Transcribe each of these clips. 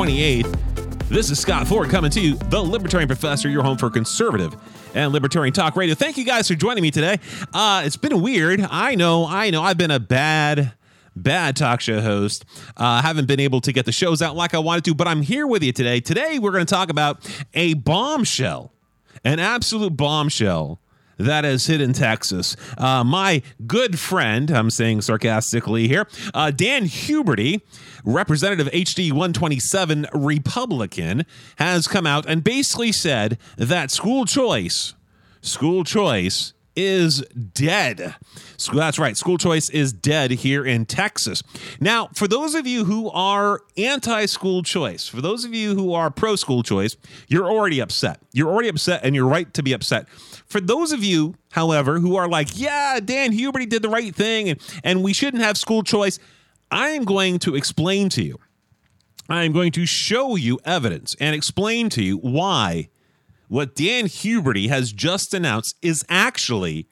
Monday, February 28th. This is Scott Ford coming to you, the Libertarian Professor, your home for conservative and Libertarian Talk Radio. Thank you guys for joining me today. Uh, it's been weird. I know, I know, I've been a bad bad talk show host. Uh, haven't been able to get the shows out like I wanted to, but I'm here with you today. Today, we're going to talk about a bombshell, an absolute bombshell that hit in Texas. Uh, my good friend, I'm saying sarcastically here, uh, Dan Huberty, Representative HD 127 Republican, has come out and basically said that school choice, school choice is dead. So that's right. School choice is dead here in Texas. Now, for those of you who are anti school choice, for those of you who are pro school choice, you're already upset. You're already upset, and you're right to be upset. For those of you, however, who are like, yeah, Dan Huberty did the right thing and, and we shouldn't have school choice, I am going to explain to you. I am going to show you evidence and explain to you why what Dan Huberty has just announced is actually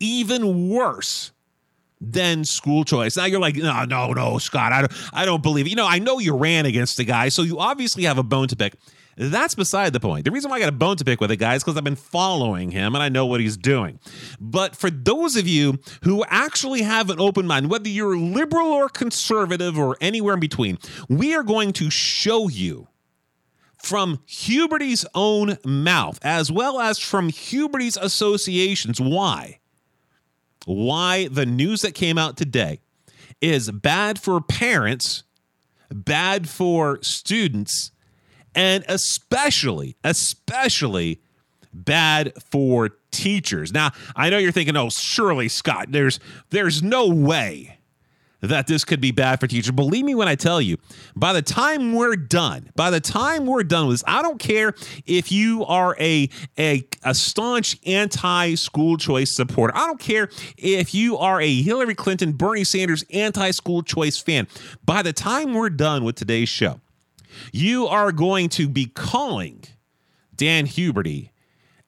even worse than school choice. Now you're like, no, no, no, Scott, I don't, I don't believe it. You know, I know you ran against the guy, so you obviously have a bone to pick. That's beside the point. The reason why I got a bone to pick with the guy is because I've been following him and I know what he's doing. But for those of you who actually have an open mind, whether you're liberal or conservative or anywhere in between, we are going to show you from Huberty's own mouth, as well as from Huberty's associations, why. Why the news that came out today is bad for parents, bad for students, and especially, especially bad for teachers. Now, I know you're thinking, oh, surely, Scott, there's there's no way that this could be bad for teachers. Believe me when I tell you, by the time we're done, by the time we're done with this, I don't care if you are a a, a staunch anti-school choice supporter. I don't care if you are a Hillary Clinton, Bernie Sanders anti-school choice fan. By the time we're done with today's show, you are going to be calling Dan Huberty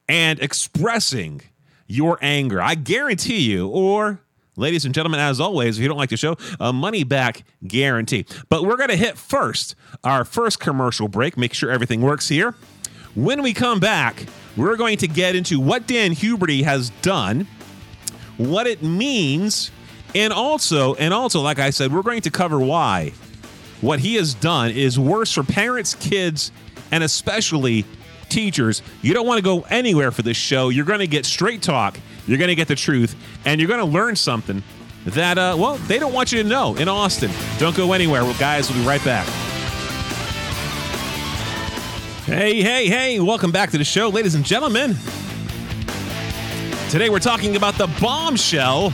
and expressing your anger. I guarantee you, or ladies and gentlemen, as always, if you don't like the show, a money back guarantee. But we're going to hit first our first commercial break, make sure everything works here. When we come back, we're going to get into what Dan Huberty has done, what it means, and also, and also, like I said, we're going to cover why what he has done is worse for parents, kids, and especially teachers. You don't want to go anywhere for this show. You're going to get straight talk, you're going to get the truth, and you're going to learn something that, uh, well, they don't want you to know in Austin. Don't go anywhere. Well, guys, we'll be right back. Hey, hey, hey, welcome back to the show, ladies and gentlemen. Today we're talking about the bombshell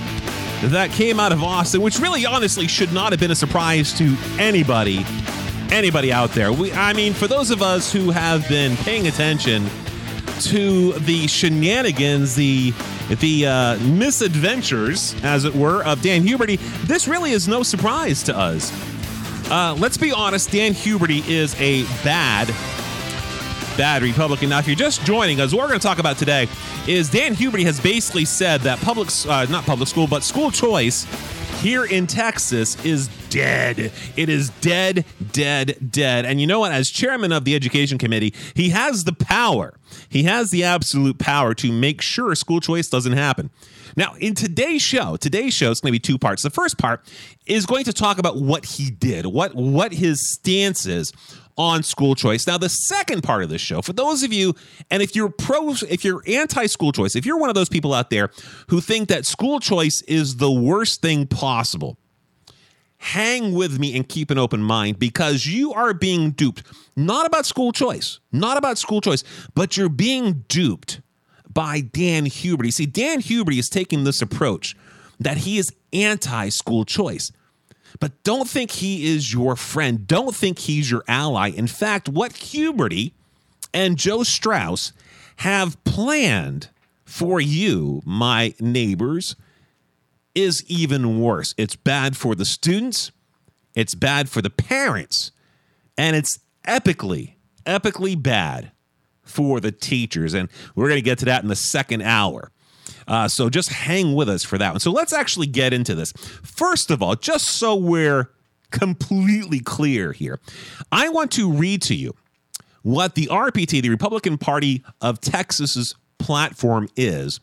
that came out of Austin, which really honestly should not have been a surprise to anybody, anybody out there. We, I mean, for those of us who have been paying attention to the shenanigans, the the uh, misadventures, as it were, of Dan Huberty, this really is no surprise to us. Uh, let's be honest, Dan Huberty is a bad bad Republican. Now, if you're just joining us, what we're going to talk about today is Dan Huberty has basically said that public, uh, not public school, but school choice here in Texas is dead. It is dead, dead, dead. And you know what? As chairman of the education committee, he has the power. He has the absolute power to make sure school choice doesn't happen. Now, in today's show, today's show is going to be two parts. The first part is going to talk about what he did, what what his stance is on school choice. Now, the second part of this show, for those of you, and if you're pro, if you're anti school choice, if you're one of those people out there who think that school choice is the worst thing possible, hang with me and keep an open mind because you are being duped. Not about school choice, not about school choice, but you're being duped by Dan Huberty. See, Dan Huberty is taking this approach that he is anti school choice. But don't think he is your friend. Don't think he's your ally. In fact, what Huberty and Joe Straus have planned for you, my neighbors, is even worse. It's bad for the students, it's bad for the parents, and it's epically, epically bad for the teachers. And we're going to get to that in the second hour. Uh, so just hang with us for that one. So let's actually get into this. First of all, just so we're completely clear here. I want to read to you what the RPT, the Republican Party of Texas's platform is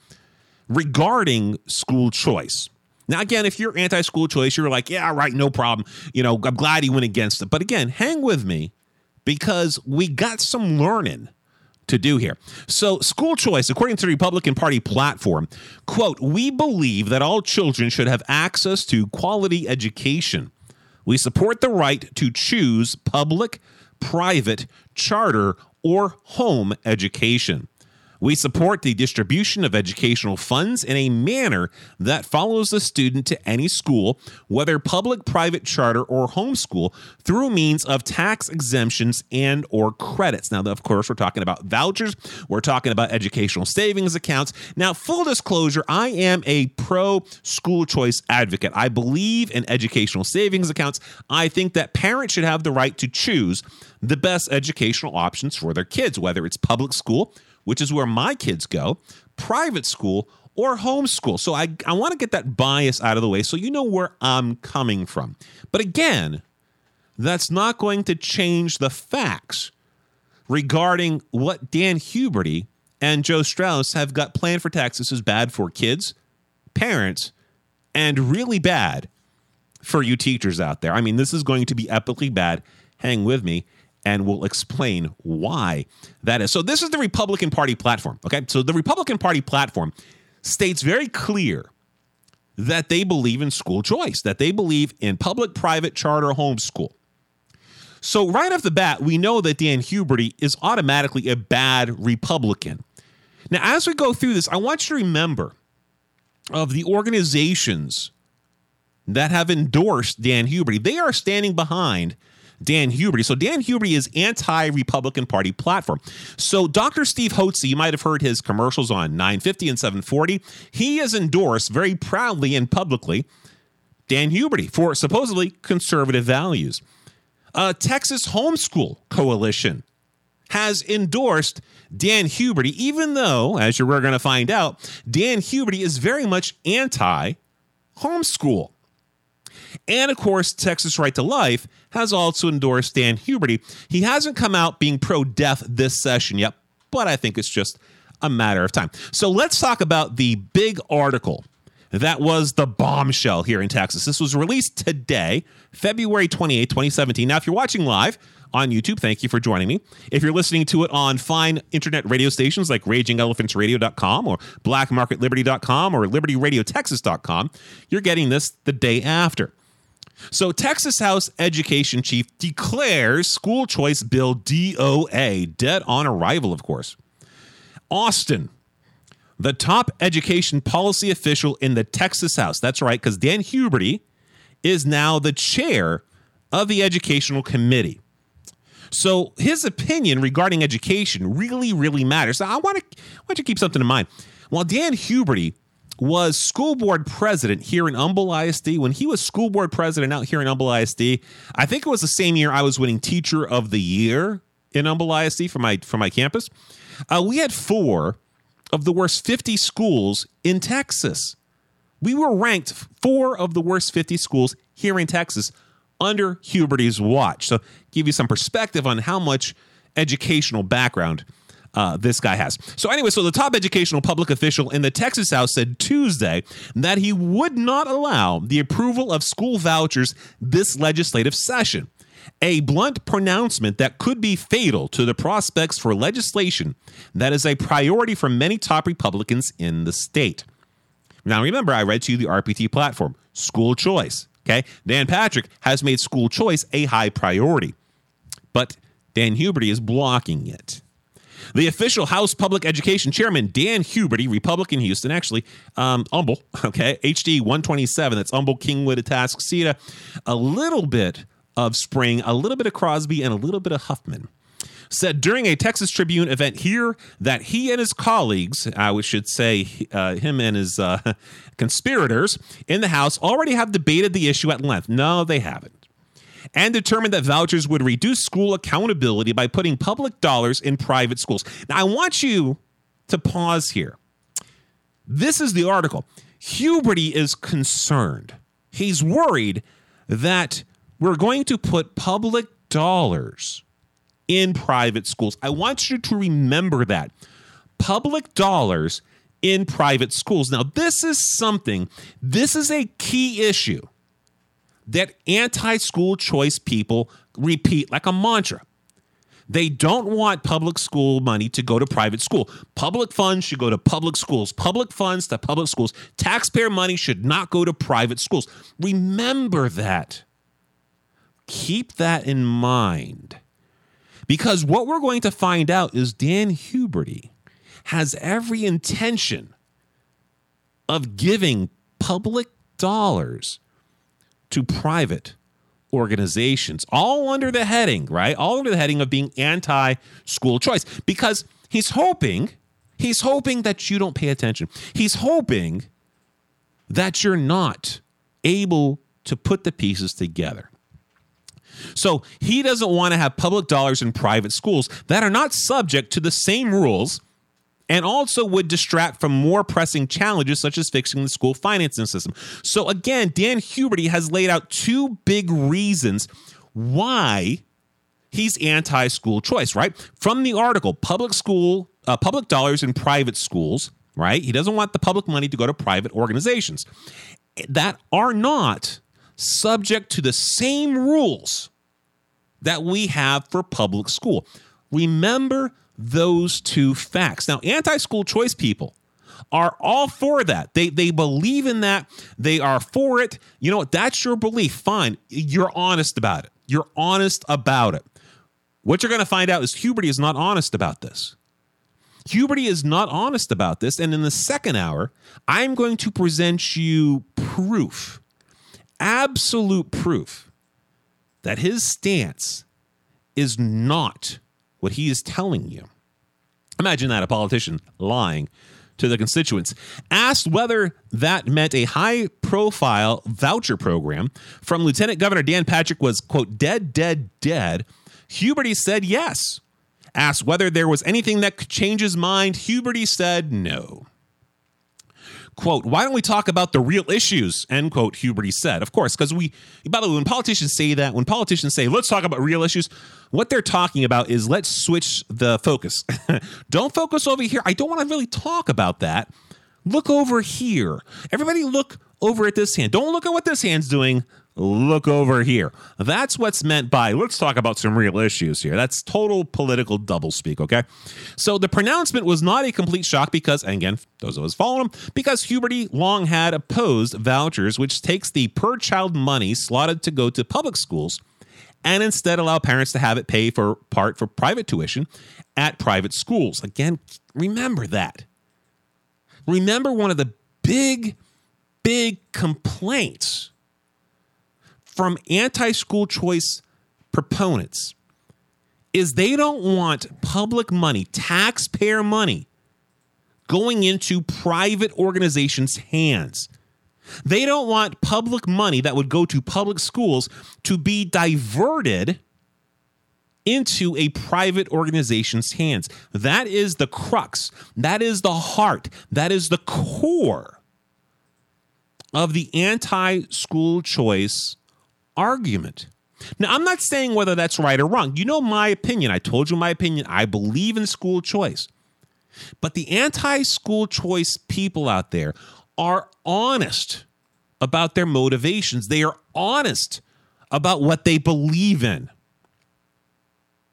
regarding school choice. Now, again, if you're anti school choice, you're like, yeah, right, no problem. You know, I'm glad he went against it. But again, hang with me because we got some learning to do here. So, school choice, according to the Republican Party platform, quote, we believe that all children should have access to quality education. We support the right to choose public, private, charter, or home education. We support the distribution of educational funds in a manner that follows the student to any school, whether public, private, charter, or homeschool, through means of tax exemptions and or credits. Now, of course, we're talking about vouchers. We're talking about educational savings accounts. Now, full disclosure, I am a pro school choice advocate. I believe in educational savings accounts. I think that parents should have the right to choose the best educational options for their kids, whether it's public school, which is where my kids go, private school, or homeschool. So I, I want to get that bias out of the way so you know where I'm coming from. But again, that's not going to change the facts regarding what Dan Huberty and Joe Straus have got planned for Texas is bad for kids, parents, and really bad for you teachers out there. I mean, this is going to be epically bad. Hang with me and we'll explain why that is. So, this is the Republican Party platform. Okay. So, the Republican Party platform states very clear that they believe in school choice, that they believe in public, private, charter, homeschool. So, right off the bat, we know that Dan Huberty is automatically a bad Republican. Now, as we go through this, I want you to remember of the organizations that have endorsed Dan Huberty. They are standing behind Dan Huberty. So Dan Huberty is anti-Republican Party platform. So Dr. Steve Hotze, you might have heard his commercials on 950 and 740. He has endorsed very proudly and publicly Dan Huberty for supposedly conservative values. A Texas Homeschool Coalition has endorsed Dan Huberty, even though, as you're going to find out, Dan Huberty is very much anti homeschool. And of course, Texas Right to Life has also endorsed Dan Huberty. He hasn't come out being pro death this session yet, but I think it's just a matter of time. So let's talk about the big article that was the bombshell here in Texas. This was released today, February 28, 2017. Now, if you're watching live, on YouTube. Thank you for joining me. If you're listening to it on fine internet radio stations like RagingElephantsRadio.com or BlackMarketLiberty.com or LibertyRadioTexas.com, you're getting this the day after. So, Texas House Education Chief declares school choice bill DOA, dead on arrival, of course. Austin, the top education policy official in the Texas House. That's right, because Dan Huberty is now the chair of the Educational Committee. So his opinion regarding education really, really matters. So I want to want you to keep something in mind. While Dan Huberty was school board president here in Humble ISD. When he was school board president out here in Humble ISD, I think it was the same year I was winning Teacher of the Year in Humble ISD for my for my campus. Uh, we had four of the worst 50 schools in Texas. We were ranked four of the worst 50 schools here in Texas under Huberty's watch. So, give you some perspective on how much educational background uh, this guy has. So, anyway, so the top educational public official in the Texas House said Tuesday that he would not allow the approval of school vouchers this legislative session. A blunt pronouncement that could be fatal to the prospects for legislation that is a priority for many top Republicans in the state. Now, remember, I read to you the RPT platform, school choice. Okay. Dan Patrick has made school choice a high priority, but Dan Huberty is blocking it. The official House Public Education Chairman, Dan Huberty, Republican Houston, actually, um, Humble, okay, HD 127, that's Humble, Kingwood, Atascocita, a little bit of Spring, a little bit of Crosby, and a little bit of Huffman said during a Texas Tribune event here that he and his colleagues, I should say uh, him and his uh, conspirators in the House, already have debated the issue at length. No, they haven't and determined that vouchers would reduce school accountability by putting public dollars in private schools. Now, I want you to pause here. This is the article. Huberty is concerned. He's worried that we're going to put public dollars in private schools. I want you to remember that. Public dollars in private schools. Now, this is something, this is a key issue that anti school choice people repeat like a mantra. They don't want public school money to go to private school. Public funds should go to public schools. Public funds to public schools. Taxpayer money should not go to private schools. Remember that. Keep that in mind. Because what we're going to find out is Dan Huberty has every intention of giving public dollars to private organizations, all under the heading, right? All under the heading of being anti school choice because he's hoping, he's hoping that you don't pay attention. He's hoping that you're not able to put the pieces together. So he doesn't want to have public dollars in private schools that are not subject to the same rules and also would distract from more pressing challenges such as fixing the school financing system. So again, Dan Huberty has laid out two big reasons why he's anti-school choice, right? From the article, public school, uh, public dollars in private schools, right? He doesn't want the public money to go to private organizations that are not subject to the same rules that we have for public school. Remember those two facts. Now, anti school choice people are all for that. They they believe in that. They are for it. You know what? That's your belief. Fine. You're honest about it. You're honest about it. What you're going to find out is Huberty is not honest about this. Huberty is not honest about this. And in the second hour, I'm going to present you proof, absolute proof, that his stance is not what he is telling you. Imagine that a politician lying to the constituents. Asked whether that meant a high profile voucher program from Lieutenant Governor Dan Patrick was, quote, dead, dead, dead, Huberty said yes. Asked whether there was anything that could change his mind, Huberty said no quote, why don't we talk about the real issues, end quote, Huberty said. Of course, because we, by the way, when politicians say that, when politicians say, let's talk about real issues, what they're talking about is let's switch the focus. don't focus over here. I don't want to really talk about that. Look over here. Everybody look over at this hand. Don't look at what this hand's doing look over here. That's what's meant by let's talk about some real issues here. That's total political doublespeak, okay? So the pronouncement was not a complete shock because, and again, those of us following him, because Huberty long had opposed vouchers, which takes the per child money slotted to go to public schools and instead allow parents to have it pay for part for private tuition at private schools. Again, remember that. Remember one of the big, big complaints from anti school choice proponents is they don't want public money, taxpayer money, going into private organizations' hands. They don't want public money that would go to public schools to be diverted into a private organization's hands. That is the crux. That is the heart. That is the core of the anti school choice argument. Now, I'm not saying whether that's right or wrong. You know my opinion. I told you my opinion. I believe in school choice. But the anti school choice people out there are honest about their motivations, they are honest about what they believe in.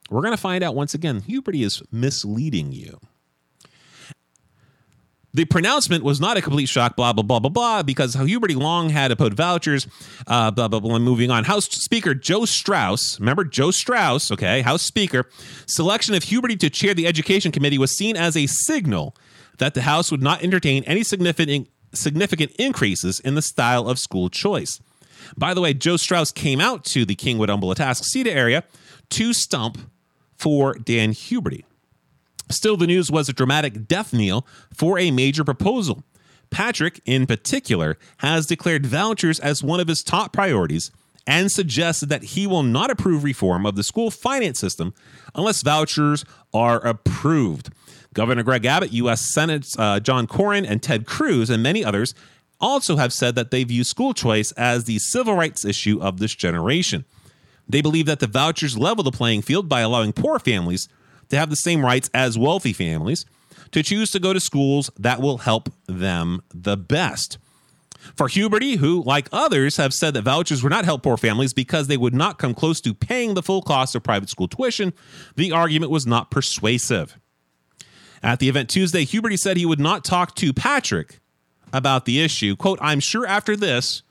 We're going to find out once again, Huberty is misleading you. The pronouncement was not a complete shock, blah, blah, blah, blah, blah, because Huberty long had opposed vouchers, uh, blah, blah, blah, and moving on. House Speaker Joe Straus, remember Joe Straus, okay, House Speaker, selection of Huberty to chair the Education Committee was seen as a signal that the House would not entertain any significant, significant increases in the style of school choice. By the way, Joe Straus came out to the Kingwood Humble Atascocita area to stump for Dan Huberty. Still, the news was a dramatic death knell for a major proposal. Patrick, in particular, has declared vouchers as one of his top priorities and suggested that he will not approve reform of the school finance system unless vouchers are approved. Governor Greg Abbott, U.S. Senate uh, John Cornyn, and Ted Cruz, and many others also have said that they view school choice as the civil rights issue of this generation. They believe that the vouchers level the playing field by allowing poor families to have the same rights as wealthy families to choose to go to schools that will help them the best. For Huberty, who, like others, have said that vouchers would not help poor families because they would not come close to paying the full cost of private school tuition, the argument was not persuasive. At the event Tuesday, Huberty said he would not talk to Patrick about the issue. Quote, I'm sure after this,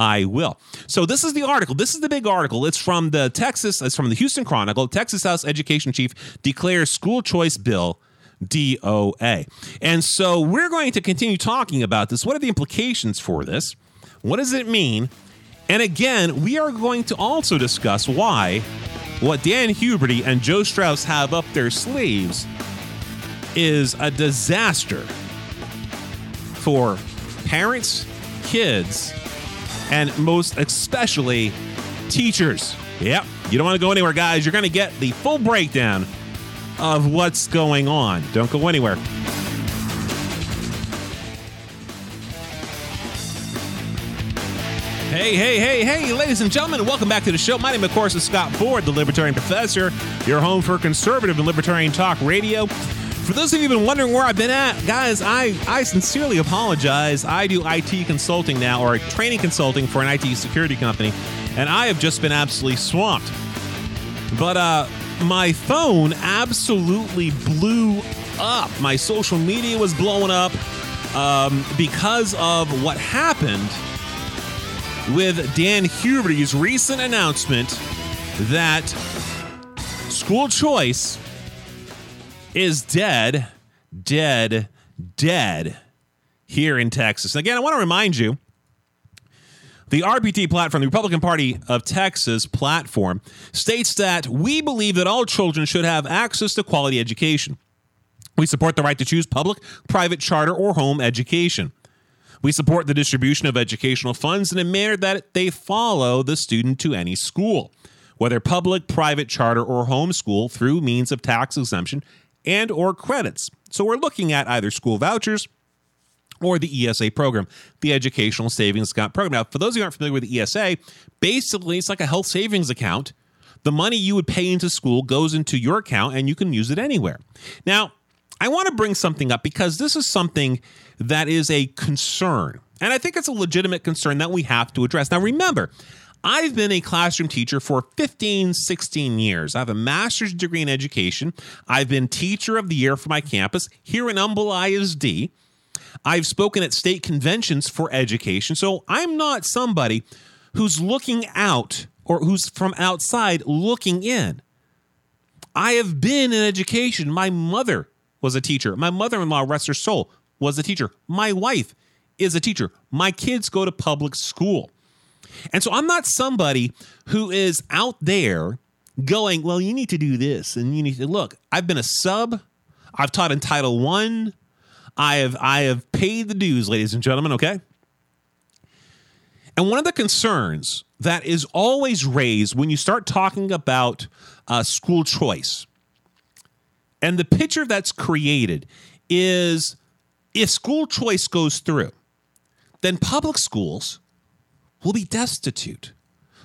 I will. So this is the article. This is the big article. It's from the Texas, it's from the Houston Chronicle. Texas House Education Chief declares school choice bill DOA. And so we're going to continue talking about this. What are the implications for this? What does it mean? And again, we are going to also discuss why what Dan Huberty and Joe Straus have up their sleeves is a disaster for parents, kids, and most especially teachers. Yep, you don't want to go anywhere, guys. You're going to get the full breakdown of what's going on. Don't go anywhere. Hey, hey, hey, hey, ladies and gentlemen, welcome back to the show. My name, of course, is Scott Ford, the Libertarian Professor, your home for conservative and libertarian talk radio. For those of you who've been wondering where I've been at, guys, I, I sincerely apologize. I do IT consulting now, or training consulting for an IT security company, and I have just been absolutely swamped. But uh, my phone absolutely blew up. My social media was blowing up um, because of what happened with Dan Huberty's recent announcement that school choice is dead, dead, dead here in Texas. And Again, I want to remind you the RPT platform, the Republican Party of Texas platform, states that we believe that all children should have access to quality education. We support the right to choose public, private, charter, or home education. We support the distribution of educational funds in a manner that they follow the student to any school, whether public, private, charter, or homeschool through means of tax exemption and or credits. So we're looking at either school vouchers or the ESA program, the Educational Savings Account program. Now, for those of who aren't familiar with the ESA, basically it's like a health savings account. The money you would pay into school goes into your account and you can use it anywhere. Now, I want to bring something up because this is something that is a concern. And I think it's a legitimate concern that we have to address. Now, remember, I've been a classroom teacher for 15, 16 years. I have a master's degree in education. I've been teacher of the year for my campus here in Humble ISD. I've spoken at state conventions for education. So I'm not somebody who's looking out or who's from outside looking in. I have been in education. My mother was a teacher. My mother in law, rest her soul, was a teacher. My wife is a teacher. My kids go to public school. And so I'm not somebody who is out there going, well, you need to do this and you need to look. I've been a sub. I've taught in Title One. I have I have paid the dues, ladies and gentlemen, okay? And one of the concerns that is always raised when you start talking about uh, school choice and the picture that's created is if school choice goes through, then public schools will be destitute.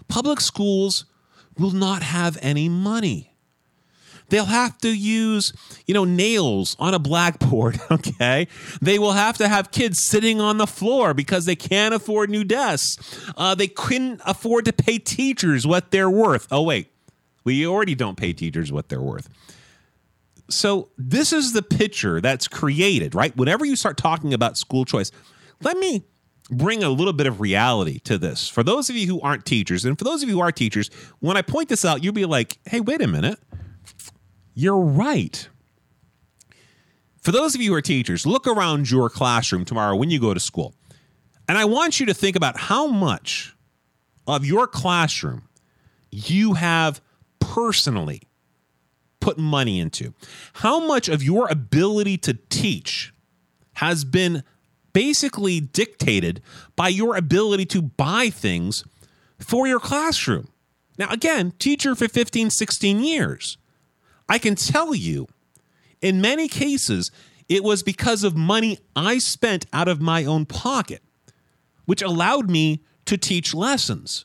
Public schools will not have any money. They'll have to use, you know, nails on a blackboard, okay? They will have to have kids sitting on the floor because they can't afford new desks. Uh, they couldn't afford to pay teachers what they're worth. Oh, wait, we already don't pay teachers what they're worth. So, this is the picture that's created, right? Whenever you start talking about school choice, let me bring a little bit of reality to this. For those of you who aren't teachers, and for those of you who are teachers, when I point this out, you'll be like, hey, wait a minute. You're right. For those of you who are teachers, look around your classroom tomorrow when you go to school. And I want you to think about how much of your classroom you have personally put money into. How much of your ability to teach has been basically dictated by your ability to buy things for your classroom. Now, again, teacher for 15, 16 years. I can tell you, in many cases, it was because of money I spent out of my own pocket, which allowed me to teach lessons.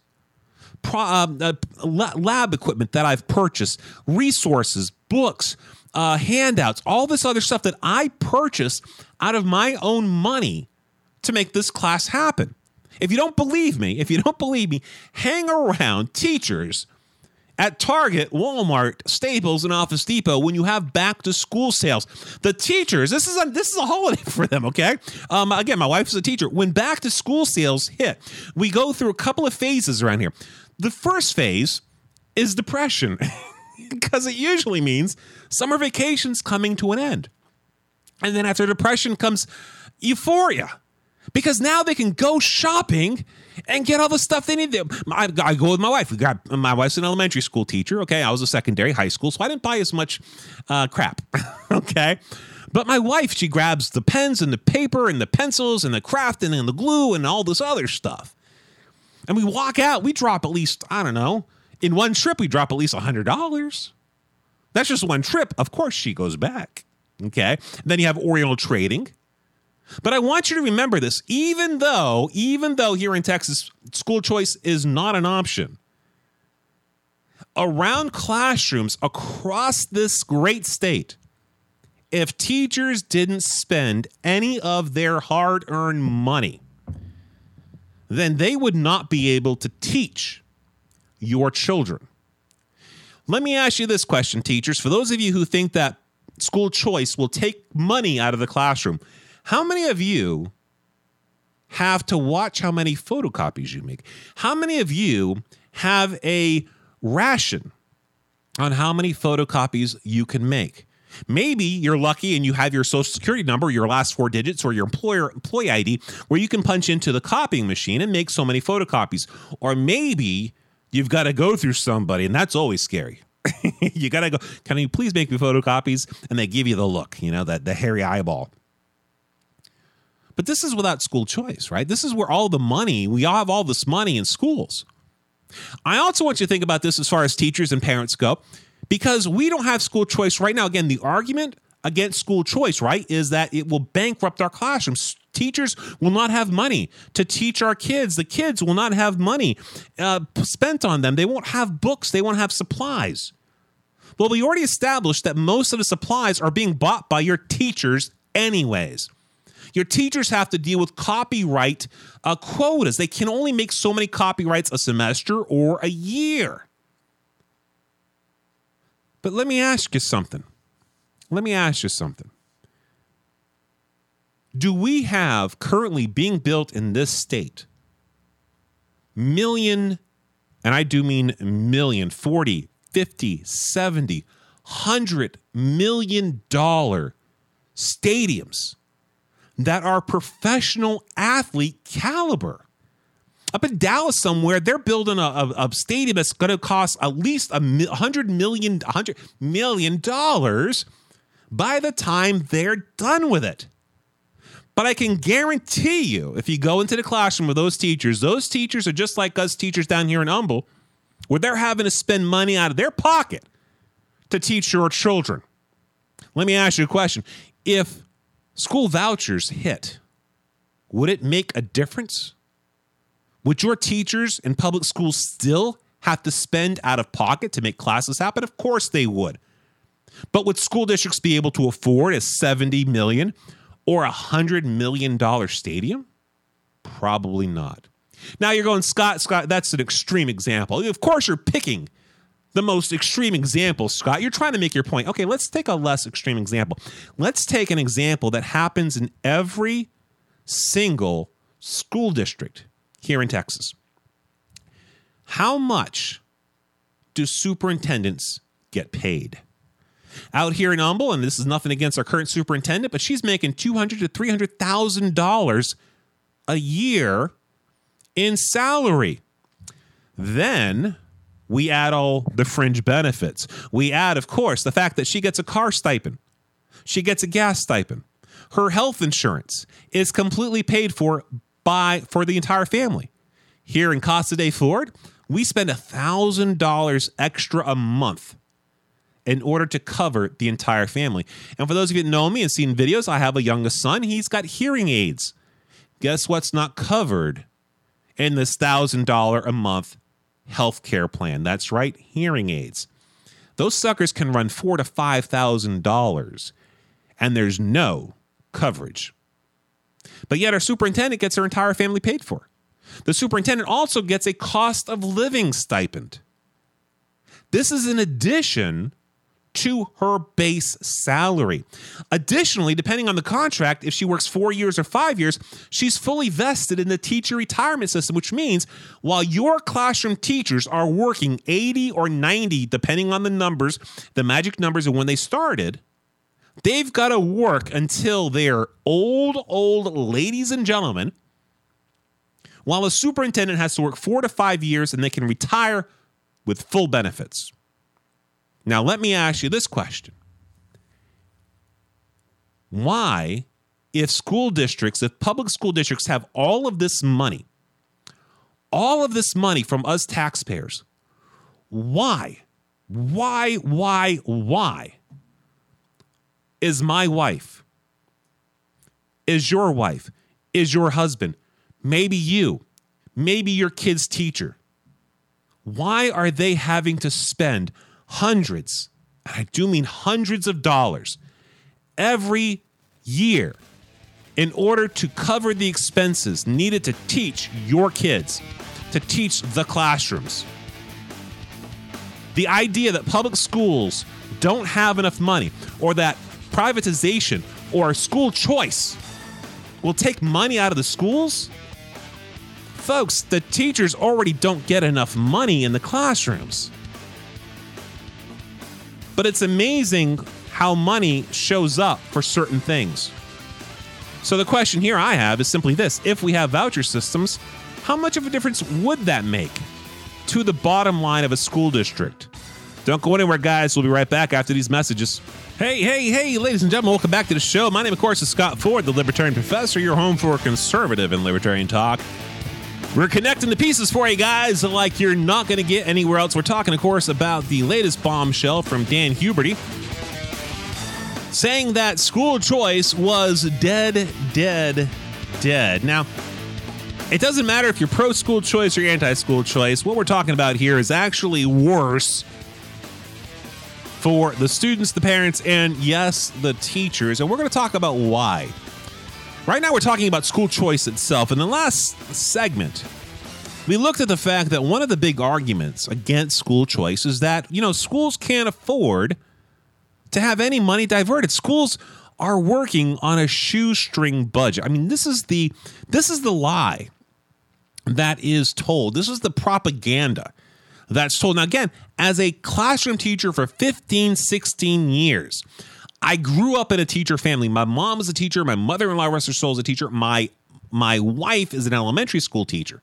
pro, uh, uh, lab equipment that I've purchased, resources, books, uh, handouts, all this other stuff that I purchased out of my own money to make this class happen. If you don't believe me, if you don't believe me, hang around teachers at Target, Walmart, Staples, and Office Depot when you have back to school sales. The teachers, this is a this is a holiday for them. Okay, um, again, my wife is a teacher. When back to school sales hit, we go through a couple of phases around here. The first phase is depression because it usually means summer vacation's coming to an end, and then after depression comes euphoria because now they can go shopping and get all the stuff they need. I, I go with my wife. We got my wife's an elementary school teacher. Okay, I was a secondary high school, so I didn't buy as much uh, crap. okay. But my wife, she grabs the pens and the paper and the pencils and the crafting and the glue and all this other stuff. And we walk out, we drop at least, I don't know, in one trip, we drop at least $100. That's just one trip. Of course, she goes back. Okay. Then you have Oriental Trading. But I want you to remember this even though, even though here in Texas, school choice is not an option, around classrooms across this great state, if teachers didn't spend any of their hard earned money, then they would not be able to teach your children. Let me ask you this question, teachers. For those of you who think that school choice will take money out of the classroom, how many of you have to watch how many photocopies you make? How many of you have a ration on how many photocopies you can make? Maybe you're lucky and you have your social security number, your last four digits, or your employer employee ID, where you can punch into the copying machine and make so many photocopies. Or maybe you've got to go through somebody, and that's always scary. you got to go, can you please make me photocopies? And they give you the look, you know, that the hairy eyeball. But this is without school choice, right? This is where all the money, we all have all this money in schools. I also want you to think about this as far as teachers and parents go, because we don't have school choice right now. Again, the argument against school choice, right, is that it will bankrupt our classrooms. Teachers will not have money to teach our kids. The kids will not have money uh, spent on them. They won't have books. They won't have supplies. Well, we already established that most of the supplies are being bought by your teachers, anyways. Your teachers have to deal with copyright uh, quotas. They can only make so many copyrights a semester or a year. But let me ask you something. Let me ask you something. Do we have currently being built in this state million, and I do mean million, 40, 50, 70, 100 million dollar stadiums that are professional athlete caliber. Up in Dallas somewhere, they're building a, a, a stadium that's going to cost at least a hundred million, hundred million dollars by the time they're done with it. But I can guarantee you, if you go into the classroom with those teachers, those teachers are just like us teachers down here in Humble, where they're having to spend money out of their pocket to teach your children. Let me ask you a question. If school vouchers hit, would it make a difference? Would your teachers in public schools still have to spend out of pocket to make classes happen? Of course they would. But would school districts be able to afford a 70 million or a 100 million dollar stadium? Probably not. Now you're going, Scott, Scott, that's an extreme example. Of course, you're picking the most extreme example, Scott. You're trying to make your point. Okay, let's take a less extreme example. Let's take an example that happens in every single school district here in Texas. How much do superintendents get paid? Out here in Humble, and this is nothing against our current superintendent, but she's making two hundred to three hundred thousand dollars a year in salary. Then we add all the fringe benefits. We add, of course, the fact that she gets a car stipend, she gets a gas stipend. Her health insurance is completely paid for by for the entire family. Here in Casa de Ford, we spend $1,000 extra a month in order to cover the entire family. And for those of you that know me and seen videos, I have a youngest son. He's got hearing aids. Guess what's not covered in this $1,000 a month health care plan. That's right, hearing aids. Those suckers can run four to five thousand dollars, and there's no coverage. But yet, our superintendent gets her entire family paid for. The superintendent also gets a cost of living stipend. This is in addition to her base salary. Additionally, depending on the contract, if she works four years or five years, she's fully vested in the teacher retirement system, which means while your classroom teachers are working 80 or 90, depending on the numbers, the magic numbers of when they started, they've got to work until they're old, old ladies and gentlemen, while a superintendent has to work four to five years and they can retire with full benefits. Now, let me ask you this question. Why, if school districts, if public school districts have all of this money, all of this money from us taxpayers, why, why, why, why is my wife, is your wife, is your husband, maybe you, maybe your kid's teacher, why are they having to spend hundreds, and I do mean hundreds of dollars every year in order to cover the expenses needed to teach your kids, to teach the classrooms. The idea that public schools don't have enough money or that privatization or school choice will take money out of the schools? Folks, the teachers already don't get enough money in the classrooms. But it's amazing how money shows up for certain things. So the question here I have is simply this if we have voucher systems, how much of a difference would that make to the bottom line of a school district? Don't go anywhere, guys. We'll be right back after these messages. Hey, hey, hey, ladies and gentlemen, welcome back to the show. My name, of course, is Scott Ford, the Libertarian Professor, your home for conservative and libertarian talk. We're connecting the pieces for you guys like you're not going to get anywhere else. We're talking, of course, about the latest bombshell from Dan Huberty saying that school choice was dead, dead, dead. Now, it doesn't matter if you're pro school choice or anti school choice. What we're talking about here is actually worse for the students, the parents, and yes, the teachers. And we're going to talk about why. Right now, we're talking about school choice itself. In the last segment, we looked at the fact that one of the big arguments against school choice is that, you know, schools can't afford to have any money diverted. Schools are working on a shoestring budget. I mean, this is the this is the lie that is told. This is the propaganda that's told. Now again, as a classroom teacher for 15, 16 years, I grew up in a teacher family. My mom was a teacher. My mother-in-law, rest her soul, is a teacher. My my wife is an elementary school teacher.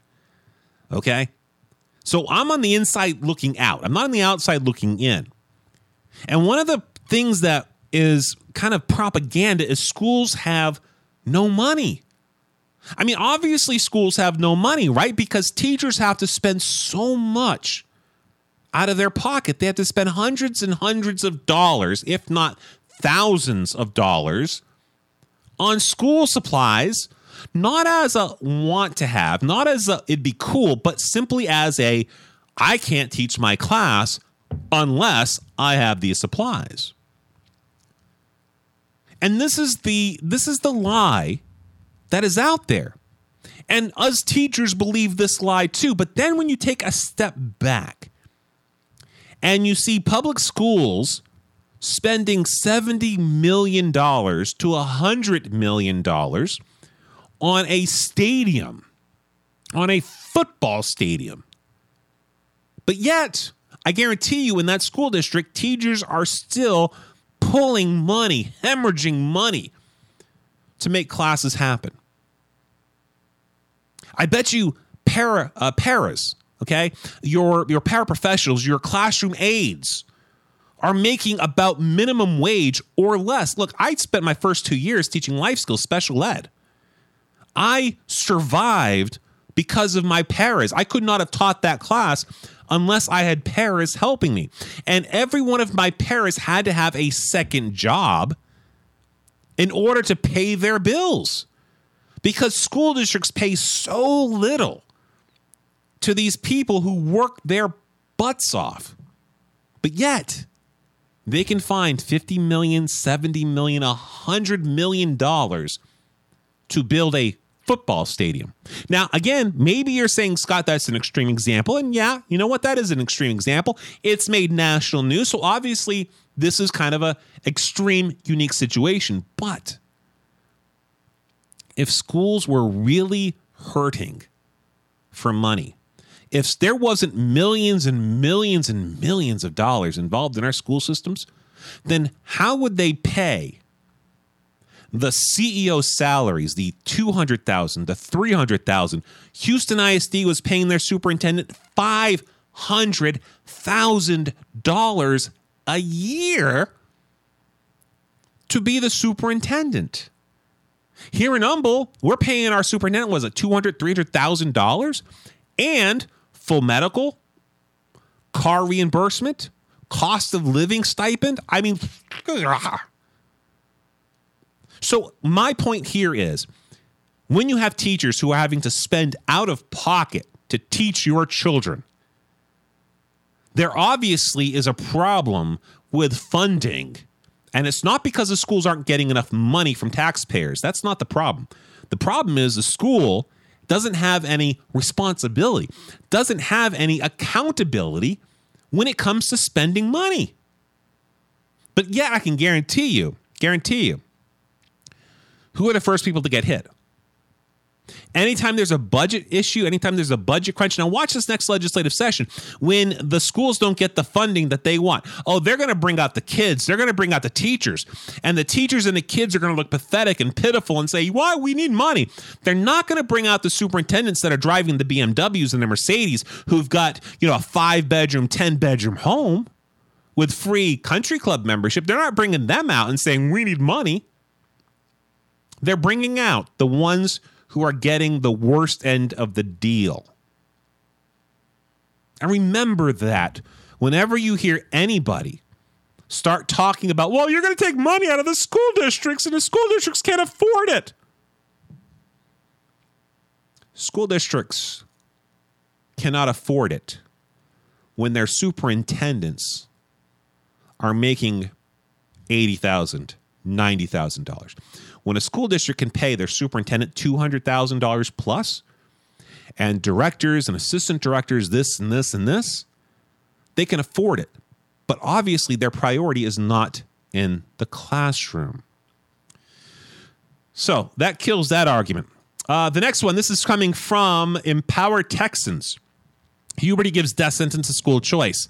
Okay, so I'm on the inside looking out. I'm not on the outside looking in. And one of the things that is kind of propaganda is schools have no money. I mean, obviously, schools have no money, right? Because teachers have to spend so much out of their pocket. They have to spend hundreds and hundreds of dollars, if not thousands of dollars on school supplies, not as a want to have, not as a it'd be cool, but simply as a I can't teach my class unless I have these supplies. And this is the this is the lie that is out there. And us teachers believe this lie too, but then when you take a step back and you see public schools spending $70 million to $100 million on a stadium, on a football stadium. But yet, I guarantee you, in that school district, teachers are still pulling money, hemorrhaging money to make classes happen. I bet you para, uh, paras, okay, your, your paraprofessionals, your classroom aides, are making about minimum wage or less. Look, I spent my first two years teaching life skills, special ed. I survived because of my paras. I could not have taught that class unless I had paras helping me. And every one of my paras had to have a second job in order to pay their bills because school districts pay so little to these people who work their butts off. But yet, they can find 50 million, 70 million, 100 million dollars to build a football stadium. Now, again, maybe you're saying, Scott, that's an extreme example. And yeah, you know what? That is an extreme example. It's made national news. So obviously, this is kind of a extreme, unique situation. But if schools were really hurting for money, if there wasn't millions and millions and millions of dollars involved in our school systems, then how would they pay the CEO salaries, the 200,000, the 300,000. Houston ISD was paying their superintendent $500,000 a year to be the superintendent. Here in Humble, we're paying our superintendent was it $200,000, $300,000 and full medical, car reimbursement, cost of living stipend. I mean, so, my point here is when you have teachers who are having to spend out of pocket to teach your children, there obviously is a problem with funding. And it's not because the schools aren't getting enough money from taxpayers. That's not the problem. The problem is the school doesn't have any responsibility, doesn't have any accountability when it comes to spending money. But yeah, I can guarantee you, guarantee you, who are the first people to get hit? Anytime there's a budget issue, anytime there's a budget crunch. Now, watch this next legislative session when the schools don't get the funding that they want. Oh, they're going to bring out the kids, they're going to bring out the teachers. And the teachers and the kids are going to look pathetic and pitiful and say, Why? We need money. They're not going to bring out the superintendents that are driving the BMWs and the Mercedes who've got, you know, a five bedroom, 10 bedroom home with free country club membership. They're not bringing them out and saying, We need money. They're bringing out the ones who are getting the worst end of the deal. And remember that whenever you hear anybody start talking about, well, you're going to take money out of the school districts and the school districts can't afford it. School districts cannot afford it when their superintendents are making $80,000, $90,000. When a school district can pay their superintendent $200,000 plus, and directors and assistant directors this and this and this, they can afford it. But obviously, their priority is not in the classroom. So that kills that argument. Uh, the next one, this is coming from Empower Texans. Huberty gives death sentence to school choice.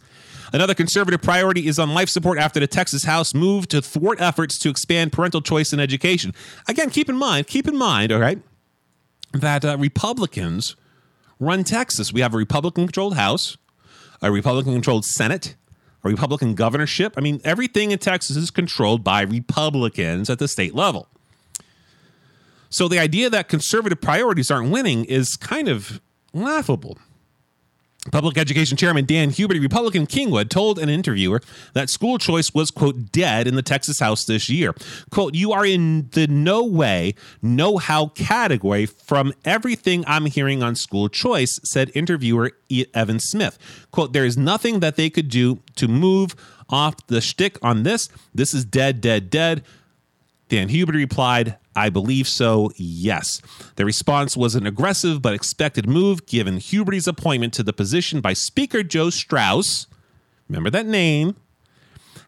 Another conservative priority is on life support after the Texas House moved to thwart efforts to expand parental choice in education. Again, keep in mind, keep in mind, all right, that uh, Republicans run Texas. We have a Republican controlled House, a Republican controlled Senate, a Republican governorship. I mean, everything in Texas is controlled by Republicans at the state level. So the idea that conservative priorities aren't winning is kind of laughable. Public Education Chairman Dan Huberty, Republican Kingwood, told an interviewer that school choice was, quote, dead in the Texas House this year. Quote, you are in the no way, no how category from everything I'm hearing on school choice, said interviewer Evan Smith. Quote, there is nothing that they could do to move off the shtick on this. This is dead, dead, dead. Dan Huberty replied, I believe so, yes. The response was an aggressive but expected move given Huberty's appointment to the position by Speaker Joe Straus. Remember that name.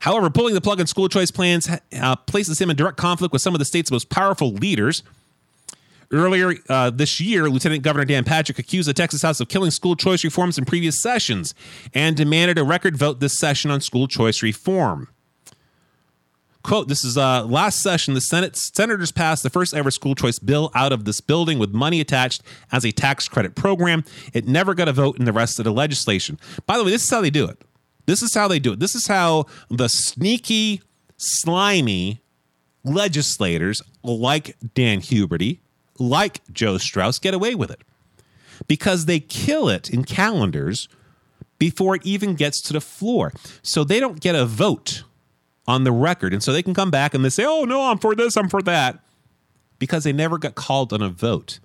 However, pulling the plug on school choice plans uh, places him in direct conflict with some of the state's most powerful leaders. Earlier uh, this year, Lieutenant Governor Dan Patrick accused the Texas House of killing school choice reforms in previous sessions and demanded a record vote this session on school choice reform. Quote, this is uh, last session. The Senate senators passed the first ever school choice bill out of this building with money attached as a tax credit program. It never got a vote in the rest of the legislation. By the way, this is how they do it. This is how they do it. This is how the sneaky, slimy legislators like Dan Huberty, like Joe Straus, get away with it because they kill it in calendars before it even gets to the floor. So they don't get a vote on the record. And so they can come back and they say, oh, no, I'm for this, I'm for that, because they never got called on a vote.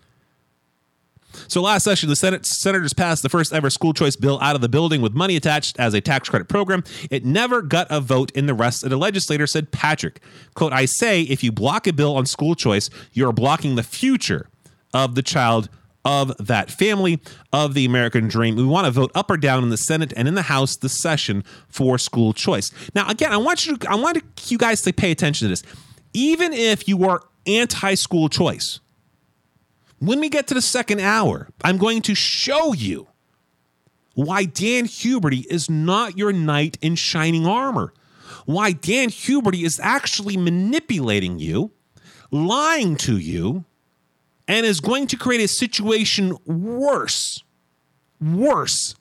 So last session, the Senate senators passed the first ever school choice bill out of the building with money attached as a tax credit program. It never got a vote in the rest of the legislature, said Patrick. Quote, I say if you block a bill on school choice, you're blocking the future of the child of that family of the American dream. We want to vote up or down in the Senate and in the House this session for school choice. Now, again, I want you to, I want you guys to pay attention to this. Even if you are anti-school choice, when we get to the second hour, I'm going to show you why Dan Huberty is not your knight in shining armor. Why Dan Huberty is actually manipulating you, lying to you, and is going to create a situation worse, worse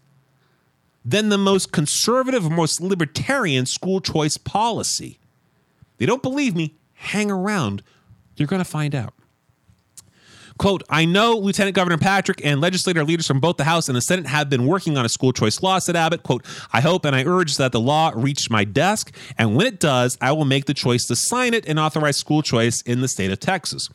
than the most conservative, most libertarian school choice policy. They don't believe me, hang around. You're going to find out. Quote, I know Lieutenant Governor Patrick and legislator leaders from both the House and the Senate have been working on a school choice law, said Abbott. Quote, I hope and I urge that the law reach my desk, and when it does, I will make the choice to sign it and authorize school choice in the state of Texas.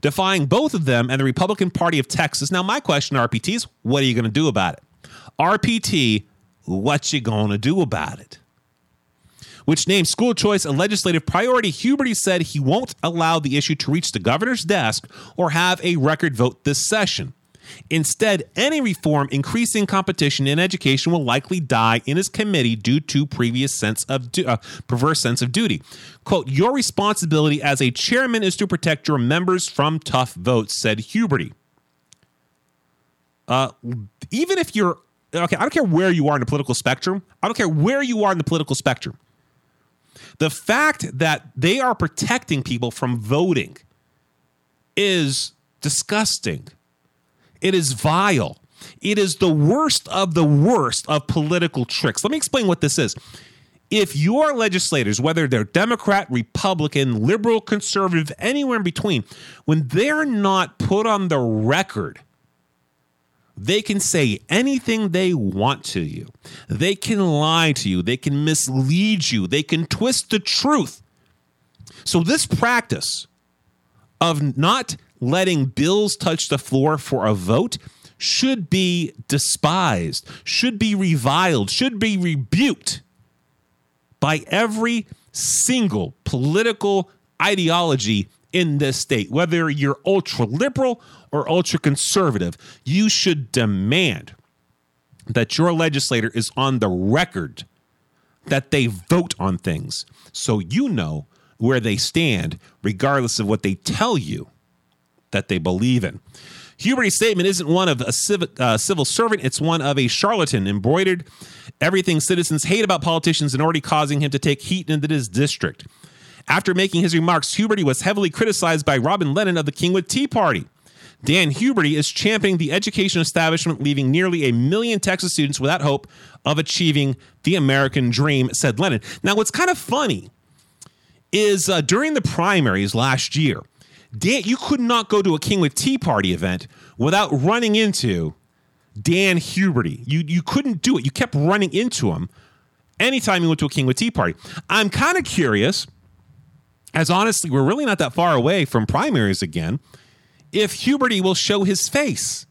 Defying both of them and the Republican Party of Texas. Now, my question, RPT, is what are you going to do about it? RPT, what you going to do about it? which named school choice a legislative priority, Huberty said he won't allow the issue to reach the governor's desk or have a record vote this session. Instead, any reform increasing competition in education will likely die in his committee due to previous sense of du- uh, perverse sense of duty. "Quote: Your responsibility as a chairman is to protect your members from tough votes," said Huberty. Uh, even if you're okay, I don't care where you are in the political spectrum. I don't care where you are in the political spectrum. The fact that they are protecting people from voting is disgusting. It is vile. It is the worst of the worst of political tricks. Let me explain what this is. If your legislators, whether they're Democrat, Republican, liberal, conservative, anywhere in between, when they're not put on the record they can say anything they want to you. They can lie to you. They can mislead you. They can twist the truth. So, this practice of not letting bills touch the floor for a vote should be despised, should be reviled, should be rebuked by every single political ideology in this state, whether you're ultra liberal or ultra conservative, you should demand that your legislator is on the record that they vote on things so you know where they stand, regardless of what they tell you that they believe in. Huberty's statement isn't one of a civic, uh, civil servant, it's one of a charlatan embroidered everything citizens hate about politicians and already causing him to take heat into his district. After making his remarks, Huberty was heavily criticized by Robin Lennon of the Kingwood Tea Party. Dan Huberty is championing the education establishment, leaving nearly a million Texas students without hope of achieving the American dream, said Lennon. Now, what's kind of funny is uh, during the primaries last year, Dan, you could not go to a Kingwood Tea Party event without running into Dan Huberty. You, you couldn't do it. You kept running into him anytime you went to a Kingwood Tea Party. I'm kind of curious, as honestly, we're really not that far away from primaries again if Huberty will show his face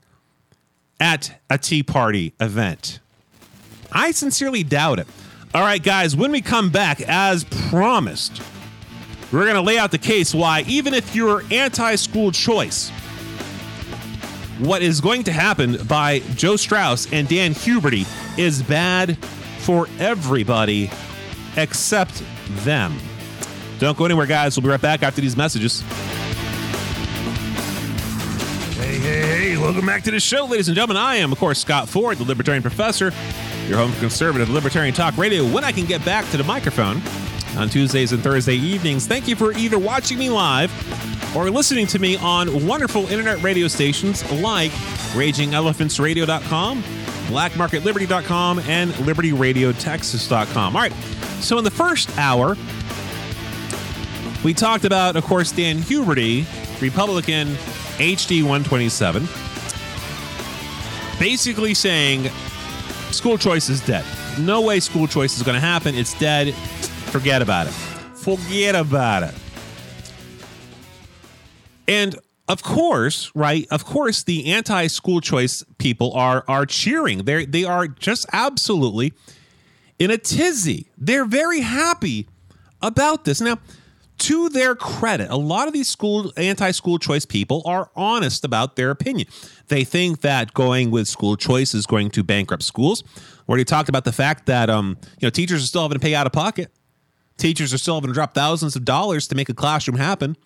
at a Tea Party event. I sincerely doubt it. All right, guys, when we come back, as promised, we're going to lay out the case why, even if you're anti school choice, what is going to happen by Joe Straus and Dan Huberty is bad for everybody except them. Don't go anywhere, guys. We'll be right back after these messages. Hey, hey, hey, welcome back to the show, ladies and gentlemen. I am, of course, Scott Ford, the Libertarian Professor, your home conservative Libertarian Talk Radio. When I can get back to the microphone on Tuesdays and Thursday evenings, thank you for either watching me live or listening to me on wonderful internet radio stations like RagingElephantsRadio.com, BlackMarketLiberty.com, and LibertyRadioTexas.com. All right, so in the first hour, we talked about, of course, Dan Huberty, Republican HD 127, basically saying school choice is dead. No way school choice is going to happen. It's dead. Forget about it. Forget about it. And of course, right? Of course, the anti-school choice people are are cheering. They they are just absolutely in a tizzy. They're very happy about this. Now, to their credit, a lot of these school anti-school choice people are honest about their opinion. They think that going with school choice is going to bankrupt schools. We already talked about the fact that um, you know teachers are still having to pay out of pocket. Teachers are still having to drop thousands of dollars to make a classroom happen,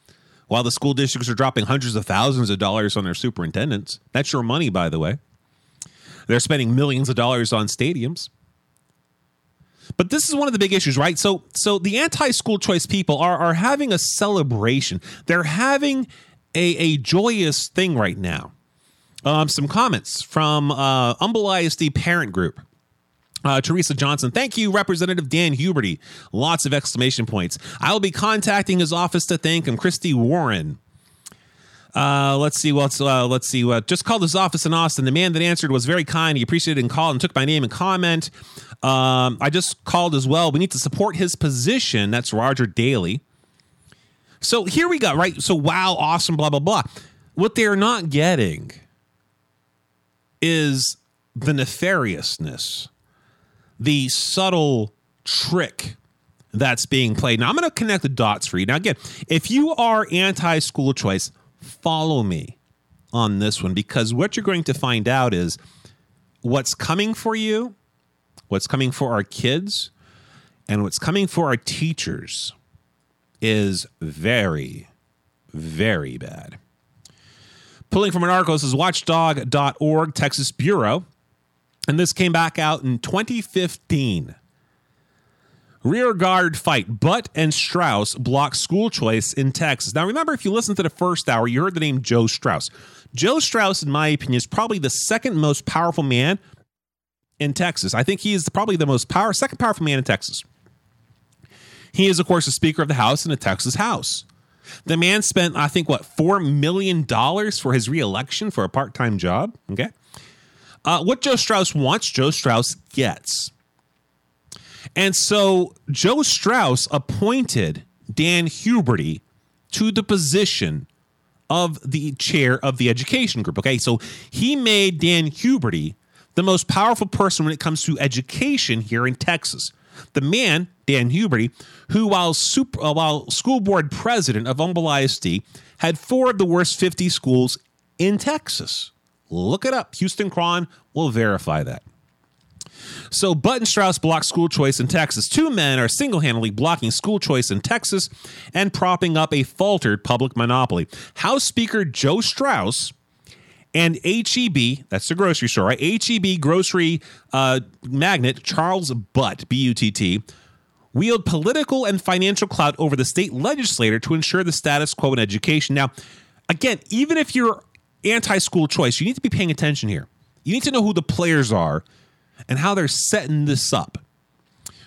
while the school districts are dropping hundreds of thousands of dollars on their superintendents. That's your money, by the way. They're spending millions of dollars on stadiums. But this is one of the big issues, right? So so the anti-school choice people are are having a celebration. They're having a, a joyous thing right now. Um, some comments from uh, Humble ISD parent group. Uh, Teresa Johnson, thank you, Representative Dan Huberty. Lots of exclamation points. I will be contacting his office to thank him. Christy Warren. Uh, let's see. What's uh, let's see. What just called his office in Austin. The man that answered was very kind. He appreciated and called and took my name and comment. Um, I just called as well. We need to support his position. That's Roger Daly. So here we go. Right. So wow, awesome. Blah blah blah. What they're not getting is the nefariousness, the subtle trick that's being played. Now I'm going to connect the dots for you. Now again, if you are anti-school choice follow me on this one because what you're going to find out is what's coming for you, what's coming for our kids, and what's coming for our teachers is very, very bad. Pulling from an article, this is watchdog.org, Texas Bureau. And this came back out in 2015. Rear guard fight. Butt and Straus block school choice in Texas. Now, remember, if you listened to the first hour, you heard the name Joe Straus. Joe Straus, in my opinion, is probably the second most powerful man in Texas. I think he is probably the most power, second powerful man in Texas. He is, of course, the Speaker of the House in the Texas House. The man spent, I think, what, $4 million for his reelection for a part time job. Okay. Uh, what Joe Straus wants, Joe Straus gets. And so Joe Straus appointed Dan Huberty to the position of the chair of the education group. Okay, so he made Dan Huberty the most powerful person when it comes to education here in Texas. The man, Dan Huberty, who while super, uh, while school board president of Humble ISD, had four of the worst 50 schools in Texas. Look it up. Houston Chron will verify that. So Button Straus blocks school choice in Texas. Two men are single handedly blocking school choice in Texas and propping up a faltered public monopoly. House Speaker Joe Straus and HEB, that's the grocery store, right? HEB grocery uh, magnate Charles Butt, B U T T, wield political and financial clout over the state legislator to ensure the status quo in education. Now, again, even if you're anti school choice, you need to be paying attention here. You need to know who the players are and how they're setting this up.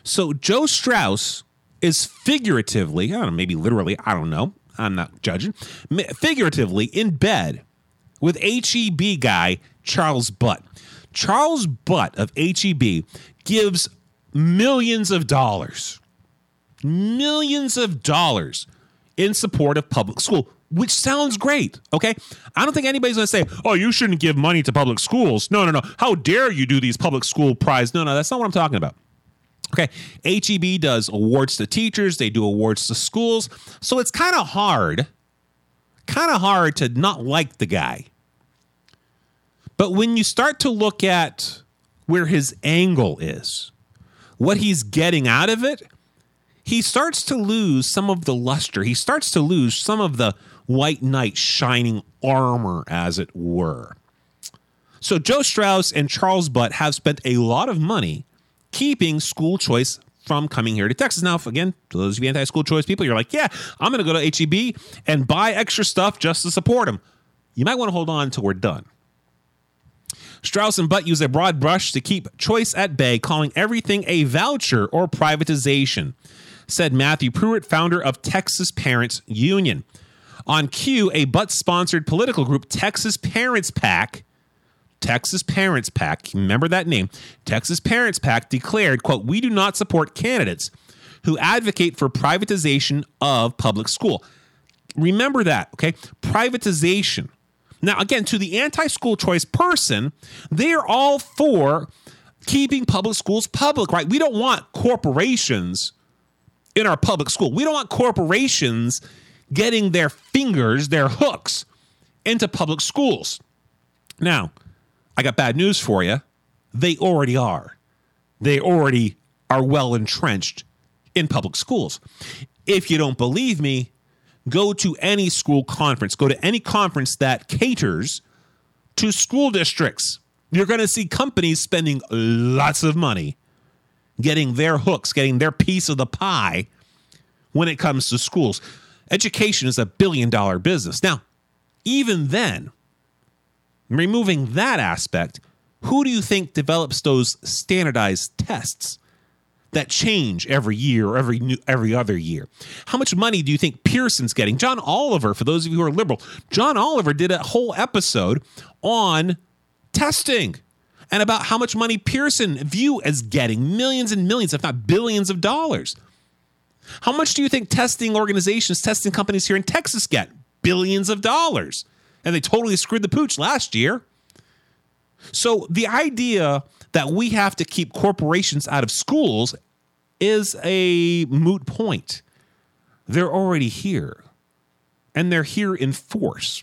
So Joe Straus is figuratively, I don't know, maybe literally, I don't know. I'm not judging. Figuratively in bed with HEB guy Charles Butt. Charles Butt of HEB gives millions of dollars, millions of dollars in support of public school which sounds great. Okay. I don't think anybody's going to say, oh, you shouldn't give money to public schools. No, no, no. How dare you do these public school prize? No, no, that's not what I'm talking about. Okay. HEB does awards to teachers, they do awards to schools. So it's kind of hard, kind of hard to not like the guy. But when you start to look at where his angle is, what he's getting out of it, he starts to lose some of the luster. He starts to lose some of the white knight shining armor, as it were. So Joe Straus and Charles Butt have spent a lot of money keeping school choice from coming here to Texas. Now, again, to those of you anti-school choice people, you're like, yeah, I'm going to go to HEB and buy extra stuff just to support them. You might want to hold on until we're done. Straus and Butt use a broad brush to keep choice at bay, calling everything a voucher or privatization, said Matthew Pruitt, founder of Texas Parents Union. On cue, a Butt sponsored political group, Texas Parents PAC, Texas Parents PAC, remember that name, Texas Parents PAC declared, quote, we do not support candidates who advocate for privatization of public school. Remember that, okay? Privatization. Now, again, to the anti school choice person, they're all for keeping public schools public, right? We don't want corporations in our public school. We don't want corporations getting their fingers, their hooks into public schools. Now, I got bad news for you. They already are. They already are well entrenched in public schools. If you don't believe me, go to any school conference, go to any conference that caters to school districts. You're going to see companies spending lots of money getting their hooks, getting their piece of the pie when it comes to schools. Education is a billion dollar business. Now, even then, removing that aspect, who do you think develops those standardized tests that change every year or every new, every other year? How much money do you think Pearson's getting? John Oliver, for those of you who are liberal, John Oliver did a whole episode on testing and about how much money Pearson view as getting millions and millions, if not billions of dollars. How much do you think testing organizations, testing companies here in Texas get? Billions of dollars. And they totally screwed the pooch last year. So the idea that we have to keep corporations out of schools is a moot point. They're already here, and they're here in force.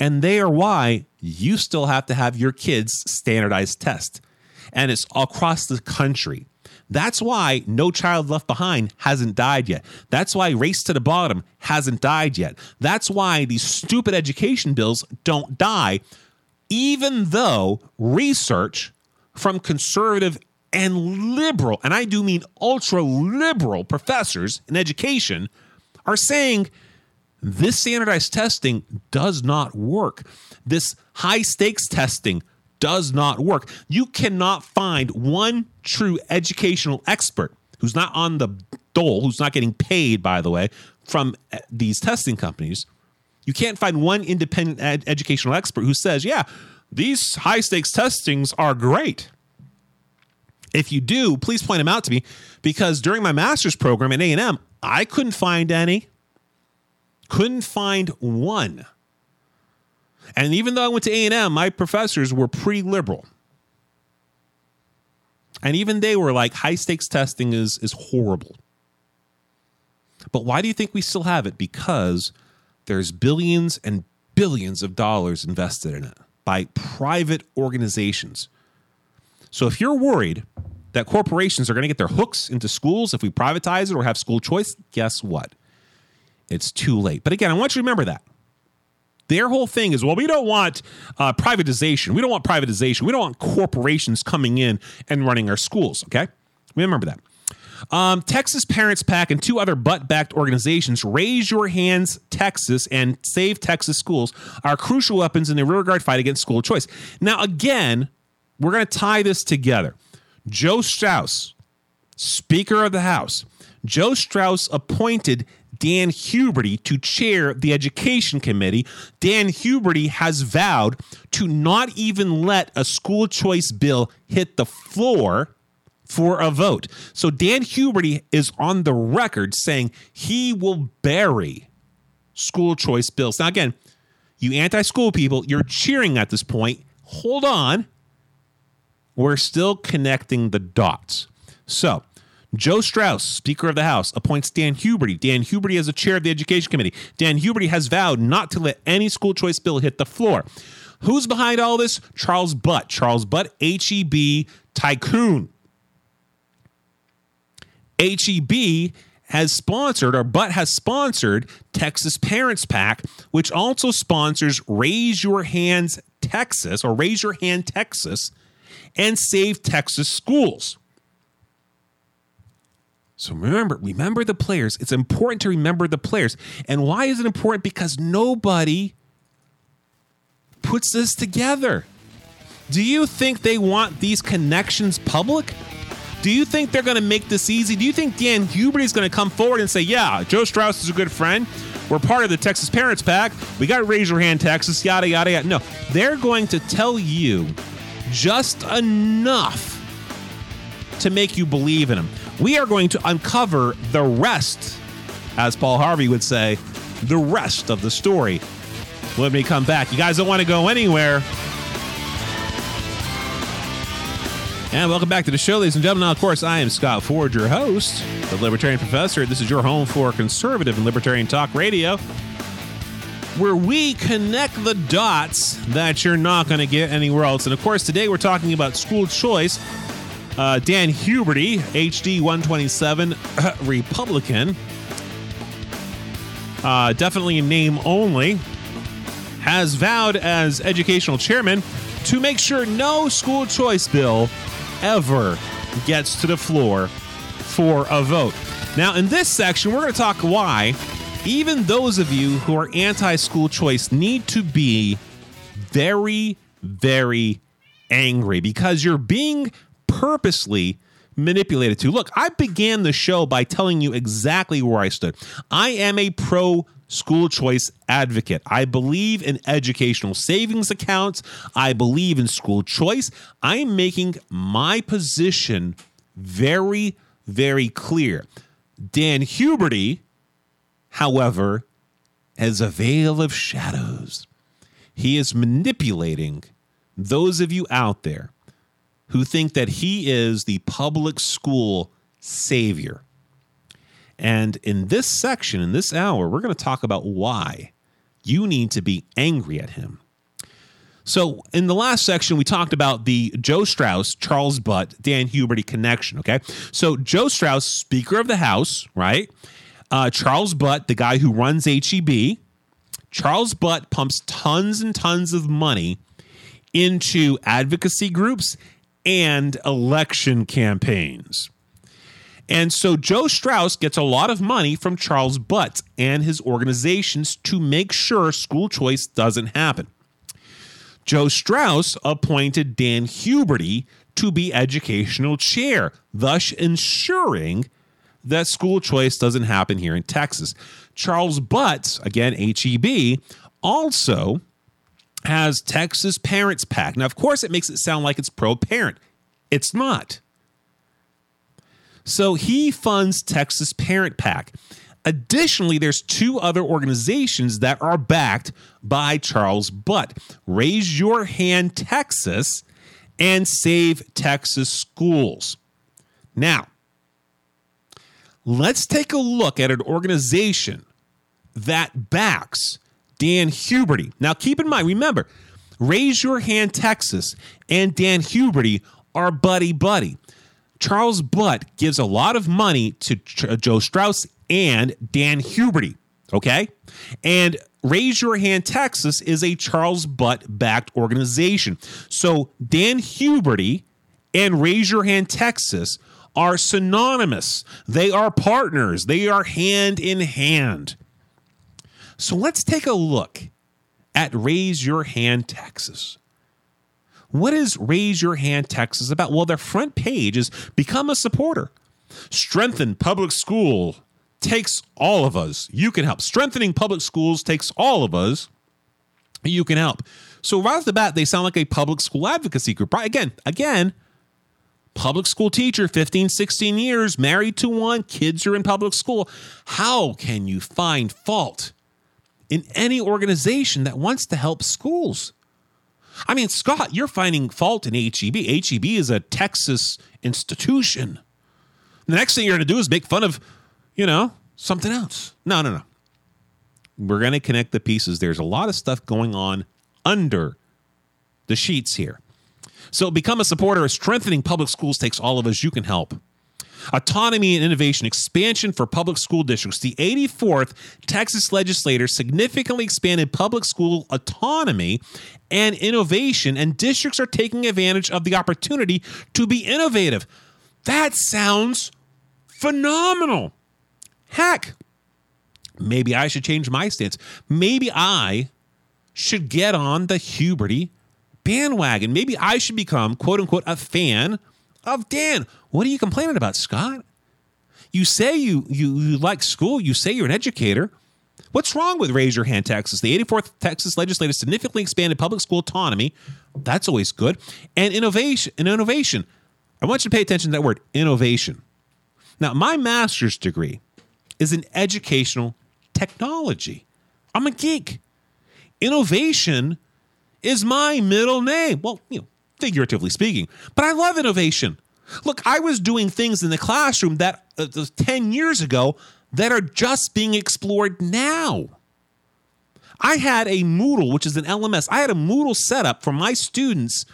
And they are why you still have to have your kids standardized test. And it's across the country. That's why No Child Left Behind hasn't died yet. That's why Race to the Bottom hasn't died yet. That's why these stupid education bills don't die, even though research from conservative and liberal, and I do mean ultra liberal professors in education, are saying this standardized testing does not work. This high stakes testing does not work. You cannot find one true educational expert who's not on the dole, who's not getting paid, by the way, from uh, these testing companies. You can't find one independent ed- educational expert who says, yeah, these high stakes testings are great. If you do, please point them out to me because during my master's program at A&M, I couldn't find any. Couldn't find one. And even though I went to A&M, my professors were pretty liberal. And even they were like high stakes testing is is horrible. But why do you think we still have it? Because there's billions and billions of dollars invested in it by private organizations. So if you're worried that corporations are going to get their hooks into schools if we privatize it or have school choice, guess what? It's too late. But again, I want you to remember that. Their whole thing is, well, we don't want uh, privatization. We don't want privatization. We don't want corporations coming in and running our schools. Okay, we remember that. Um, Texas Parents PAC and two other butt backed organizations, Raise Your Hands Texas and Save Texas Schools, are crucial weapons in the rear guard fight against school choice. Now, again, we're going to tie this together. Joe Straus, Speaker of the House, Joe Straus appointed Dan Huberty to chair the Education Committee. Dan Huberty has vowed to not even let a school choice bill hit the floor for a vote. So Dan Huberty is on the record saying he will bury school choice bills. Now, again, you anti school people, you're cheering at this point. Hold on. We're still connecting the dots. So, Joe Straus, Speaker of the House, appoints Dan Huberty. Dan Huberty as the chair of the Education Committee. Dan Huberty has vowed not to let any school choice bill hit the floor. Who's behind all this? Charles Butt. Charles Butt, HEB tycoon. HEB has sponsored, or Butt has sponsored, Texas Parents PAC, which also sponsors Raise Your Hands Texas, or Raise Your Hand Texas, and Save Texas Schools. So remember, remember the players. It's important to remember the players. And why is it important? Because nobody puts this together. Do you think they want these connections public? Do you think they're going to make this easy? Do you think Dan Huberty is going to come forward and say, "Yeah, Joe Straus is a good friend. We're part of the Texas Parents PAC. We got to raise your hand, Texas. Yada yada yada." No, they're going to tell you just enough to make you believe in them we are going to uncover the rest as Paul Harvey would say, the rest of the story when we come back. You guys don't want to go anywhere. And welcome back to the show, ladies and gentlemen. Now, of course, I am Scott Ford, your host, the Libertarian Professor. This is your home for conservative and libertarian talk radio, where we connect the dots that you're not going to get anywhere else. And of course, today we're talking about school choice. Uh, Dan Huberty, HD 127, Republican, uh, definitely in name only, has vowed as educational chairman to make sure no school choice bill ever gets to the floor for a vote. Now, in this section, we're going to talk why even those of you who are anti school choice need to be very, very angry because you're being purposely manipulated to. Look, I began the show by telling you exactly where I stood. I am a pro school choice advocate. I believe in educational savings accounts. I believe in school choice. I'm making my position very, very clear. Dan Huberty, however, has a veil of shadows. He is manipulating those of you out there who think that he is the public school savior. And in this section, in this hour, we're going to talk about why you need to be angry at him. So, in the last section, we talked about the Joe Straus, Charles Butt, Dan Huberty connection. Okay. So, Joe Straus, Speaker of the House, right? Uh, Charles Butt, the guy who runs HEB. Charles Butt pumps tons and tons of money into advocacy groups and election campaigns. And so Joe Straus gets a lot of money from Charles Butt and his organizations to make sure school choice doesn't happen. Joe Straus appointed Dan Huberty to be educational chair, thus ensuring that school choice doesn't happen here in Texas. Charles Butt, again, HEB, also has Texas Parents PAC. Now, of course, it makes it sound like it's pro parent. It's not. So he funds Texas Parent PAC. Additionally, there's two other organizations that are backed by Charles Butt Raise Your Hand Texas and Save Texas Schools. Now, let's take a look at an organization that backs Dan Huberty. Now, keep in mind, remember, Raise Your Hand Texas and Dan Huberty are buddy buddy. Charles Butt gives a lot of money to Ch- uh, Joe Straus and Dan Huberty. Okay. And Raise Your Hand Texas is a Charles Butt backed organization. So Dan Huberty and Raise Your Hand Texas are synonymous. They are partners, they are hand in hand. So let's take a look at Raise Your Hand Texas. What is Raise Your Hand Texas about? Well, their front page is Become a Supporter. Strengthen public school takes all of us. You can help. Strengthening public schools takes all of us. You can help. So right off the bat, they sound like a public school advocacy group. Right? Again, again, public school teacher, 15, 16 years, married to one, kids are in public school. How can you find fault in any organization that wants to help schools? I mean, Scott, you're finding fault in HEB. HEB is a Texas institution. The next thing you're going to do is make fun of, you know, something else. No, no, no. We're going to connect the pieces. There's a lot of stuff going on under the sheets here. So become a supporter strengthening public schools takes all of us. You can help. Autonomy and innovation expansion for public school districts. The 84th Texas legislature significantly expanded public school autonomy and innovation, and districts are taking advantage of the opportunity to be innovative. That sounds phenomenal. Heck, maybe I should change my stance. Maybe I should get on the Huberty bandwagon. Maybe I should become, quote unquote, a fan of Dan. What are you complaining about, Scott? You say you, you, you like school, you say you're an educator. What's wrong with Raise Your Hand Texas? The 84th Texas legislature significantly expanded public school autonomy. That's always good. And innovation. And innovation. I want you to pay attention to that word, innovation. Now, my master's degree, is in educational technology. I'm a geek. Innovation is my middle name. Well, you know, figuratively speaking, but I love innovation. Look, I was doing things in the classroom that uh, 10 years ago that are just being explored now. I had a Moodle, which is an LMS. I had a Moodle setup for my students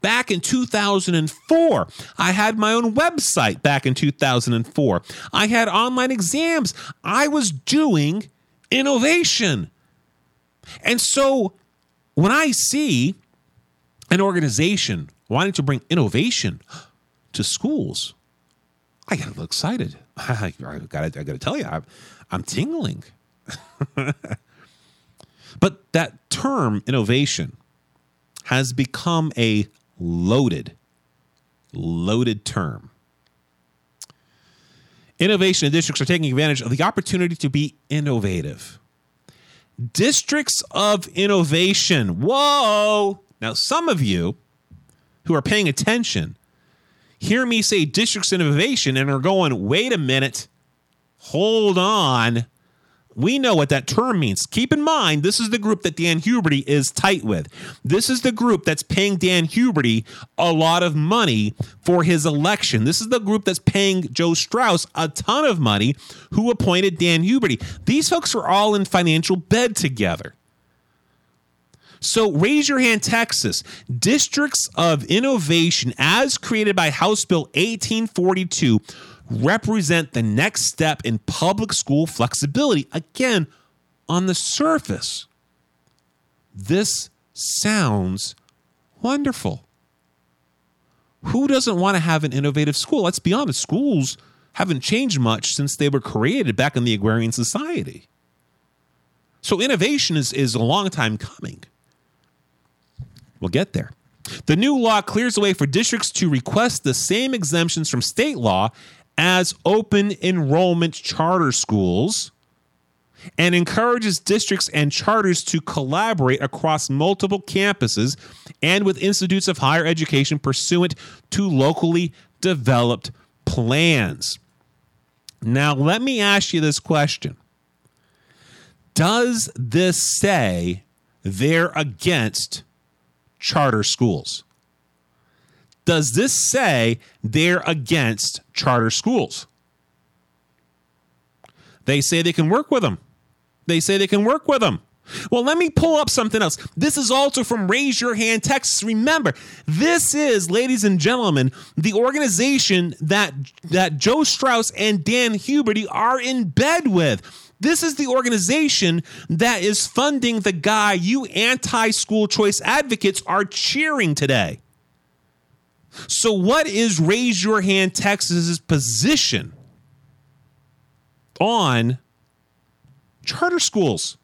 back in 2004. I had my own website back in 2004. I had online exams. I was doing innovation. And so when I see an organization wanting to bring innovation to schools, I got a little excited. I, got to tell you, I'm, I'm tingling. but that term innovation has become a loaded, loaded term. Innovation districts are taking advantage of the opportunity to be innovative. Districts of innovation. Whoa! Now, some of you who are paying attention hear me say districts innovation and are going, wait a minute, hold on we know what that term means. Keep in mind, this is the group that Dan Huberty is tight with. This is the group that's paying Dan Huberty a lot of money for his election. This is the group that's paying Joe Straus a ton of money who appointed Dan Huberty. These folks are all in financial bed together. So raise your hand, Texas. Districts of Innovation, as created by House Bill 1842 represent the next step in public school flexibility. Again, on the surface, this sounds wonderful. Who doesn't want to have an innovative school? Let's be honest, schools haven't changed much since they were created back in the agrarian society. So innovation is, is a long time coming. We'll get there. The new law clears the way for districts to request the same exemptions from state law as open enrollment charter schools and encourages districts and charters to collaborate across multiple campuses and with institutes of higher education pursuant to locally developed plans. Now, let me ask you this question Does this say they're against charter schools? does this say they're against charter schools? They say they can work with them. They say they can work with them. Well, let me pull up something else. This is also from Raise Your Hand Texas. Remember, this is, ladies and gentlemen, the organization that that Joe Straus and Dan Huberty are in bed with. This is the organization that is funding the guy you anti-school choice advocates are cheering today. So, what is Raise Your Hand Texas's position on charter schools?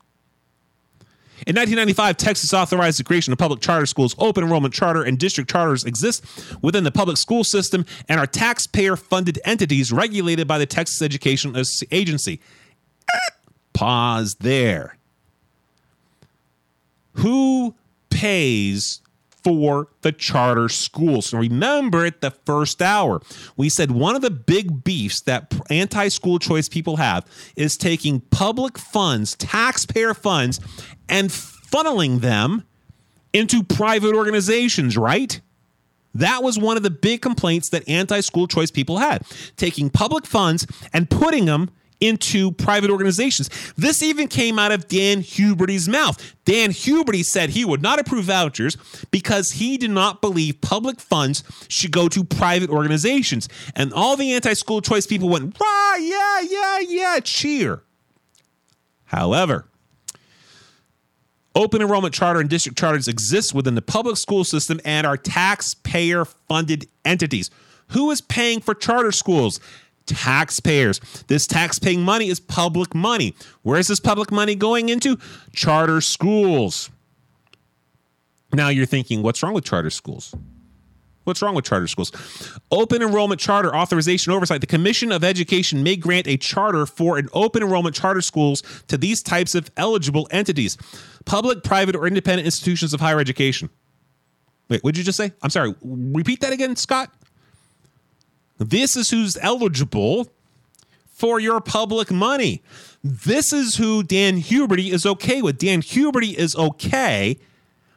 In 1995, Texas authorized the creation of public charter schools. Open enrollment charter and district charters exist within the public school system and are taxpayer funded entities regulated by the Texas Education Agency. Pause there. Who pays for the charter schools. Remember at the first hour, we said one of the big beefs that anti school choice people have is taking public funds, taxpayer funds, and funneling them into private organizations, right? That was one of the big complaints that anti school choice people had taking public funds and putting them into private organizations. This even came out of Dan Huberty's mouth. Dan Huberty said he would not approve vouchers because he did not believe public funds should go to private organizations. And all the anti school choice people went, rah, yeah, yeah, yeah, cheer. However, Open enrollment charter and district charters exist within the public school system and are taxpayer funded entities. Who is paying for charter schools? Taxpayers. This tax-paying money is public money. Where is this public money going into? Charter schools. Now you're thinking, what's wrong with charter schools? What's wrong with charter schools? Open enrollment charter authorization oversight. The Commission of Education may grant a charter for an open enrollment charter schools to these types of eligible entities public, private, or independent institutions of higher education. Wait, what did you just say? I'm sorry. Repeat that again, Scott. This is who's eligible for your public money. This is who Dan Huberty is okay with. Dan Huberty is okay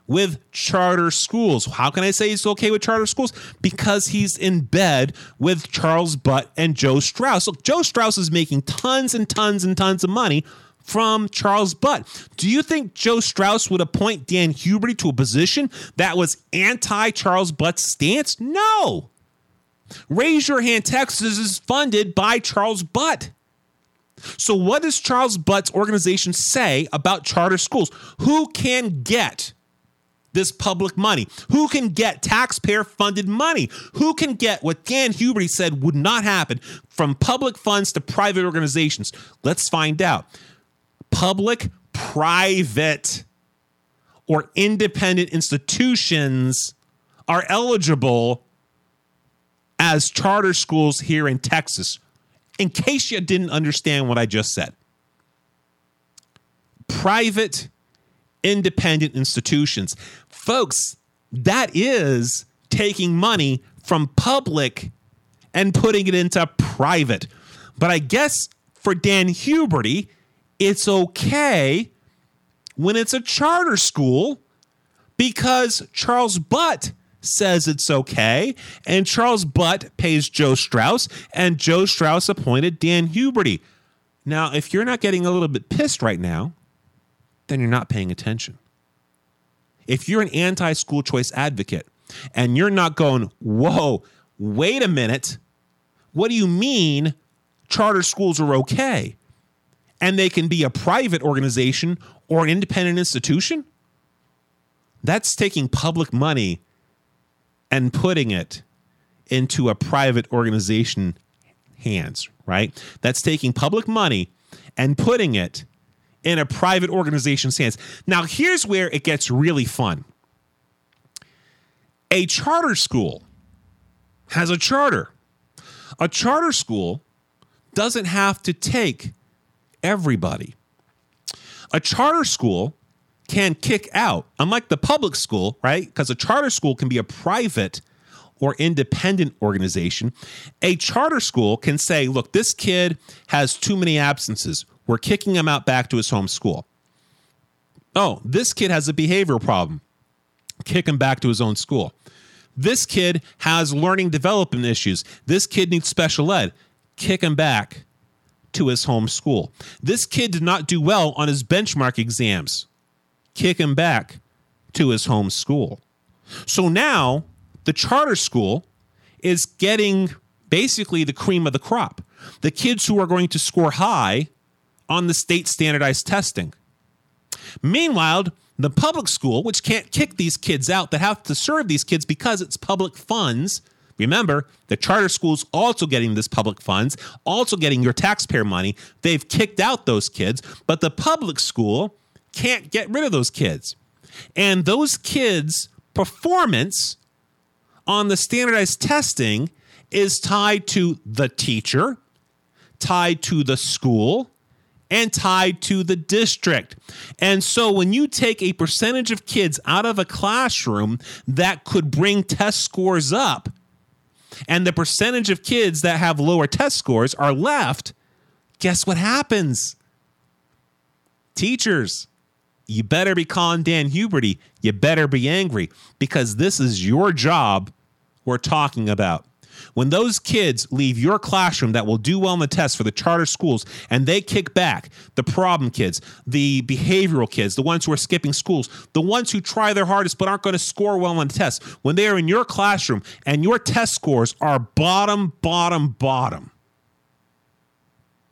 with charter schools. How can I say he's okay with charter schools? Because he's in bed with Charles Butt and Joe Straus. Look, Joe Straus is making tons and tons and tons of money from Charles Butt. Do you think Joe Straus would appoint Dan Huberty to a position that was anti Charles Butt's stance? No. Raise Your Hand Texas is funded by Charles Butt. So, what does Charles Butt's organization say about charter schools? Who can get this public money? Who can get taxpayer funded money? Who can get what Dan Huberty said would not happen from public funds to private organizations? Let's find out. Public, private, or independent institutions are eligible as charter schools here in Texas. In case you didn't understand what I just said, private independent institutions. Folks, that is taking money from public and putting it into private. But I guess for Dan Huberty, it's okay when it's a charter school because Charles Butt says it's okay. And Charles Butt pays Joe Straus, and Joe Straus appointed Dan Huberty. Now, if you're not getting a little bit pissed right now, then you're not paying attention. If you're an anti school choice advocate and you're not going, whoa, wait a minute, what do you mean charter schools are okay? And they can be a private organization or an independent institution? That's taking public money and putting it into a private organization hands, right? That's taking public money and putting it in a private organization's hands. Now, here's where it gets really fun. A charter school has a charter. A charter school doesn't have to take everybody. A charter school can kick out, unlike the public school, right? Because a charter school can be a private or independent organization. A charter school can say, look, this kid has too many absences. We're kicking him out back to his home school. Oh, this kid has a behavioral problem. Kick him back to his own school. This kid has learning development issues. This kid needs special ed. Kick him back to his home school. This kid did not do well on his benchmark exams. Kick him back to his home school. So now the charter school is getting basically the cream of the crop. The kids who are going to score high on the state standardized testing. Meanwhile, the public school, which can't kick these kids out, that have to serve these kids because it's public funds. Remember, the charter school's also getting this public funds, also getting your taxpayer money. They've kicked out those kids, but the public school can't get rid of those kids. And those kids' performance on the standardized testing is tied to the teacher, tied to the school, and tied to the district. And so when you take a percentage of kids out of a classroom that could bring test scores up, and the percentage of kids that have lower test scores are left, guess what happens? Teachers, you better be calling Dan Huberty. You better be angry because this is your job we're talking about. When those kids leave your classroom that will do well in the test for the charter schools and they kick back the problem kids, the behavioral kids, the ones who are skipping schools, the ones who try their hardest but aren't going to score well on the test, when they are in your classroom and your test scores are bottom, bottom, bottom.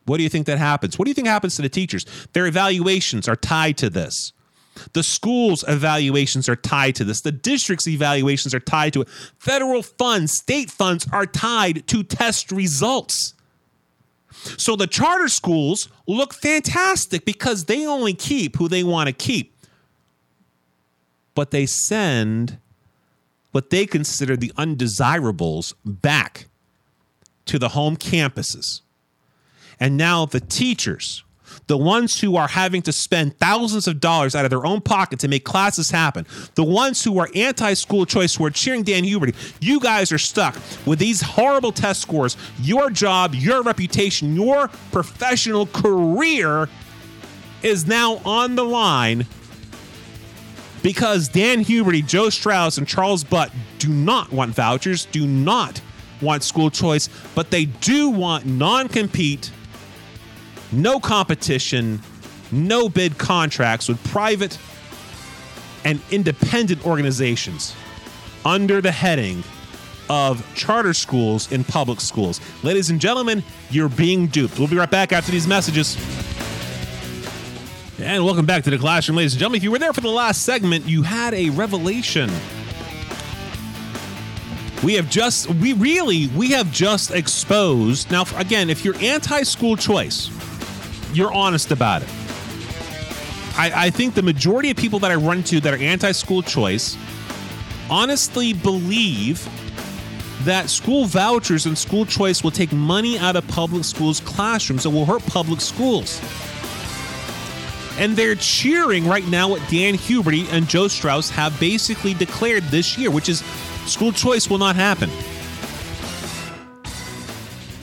What do you think that happens? What do you think happens to the teachers? Their evaluations are tied to this. The school's evaluations are tied to this. The district's evaluations are tied to it. Federal funds, state funds are tied to test results. So the charter schools look fantastic because they only keep who they want to keep. But they send what they consider the undesirables back to the home campuses. And now the teachers, the ones who are having to spend thousands of dollars out of their own pocket to make classes happen, the ones who are anti school choice, who are cheering Dan Huberty, you guys are stuck with these horrible test scores. Your job, your reputation, your professional career is now on the line because Dan Huberty, Joe Straus, and Charles Butt do not want vouchers, do not want school choice, but they do want non compete, no competition, no bid contracts with private and independent organizations under the heading of charter schools in public schools. Ladies and gentlemen, you're being duped. We'll be right back after these messages. And welcome back to the classroom, ladies and gentlemen. If you were there for the last segment, you had a revelation. We have just, we really, we have just exposed. Now, again, if you're anti school choice, you're honest about it. I, I think the majority of people that I run into that are anti school choice honestly believe that school vouchers and school choice will take money out of public schools' classrooms and will hurt public schools. And they're cheering right now what Dan Huberty and Joe Straus have basically declared this year, which is school choice will not happen.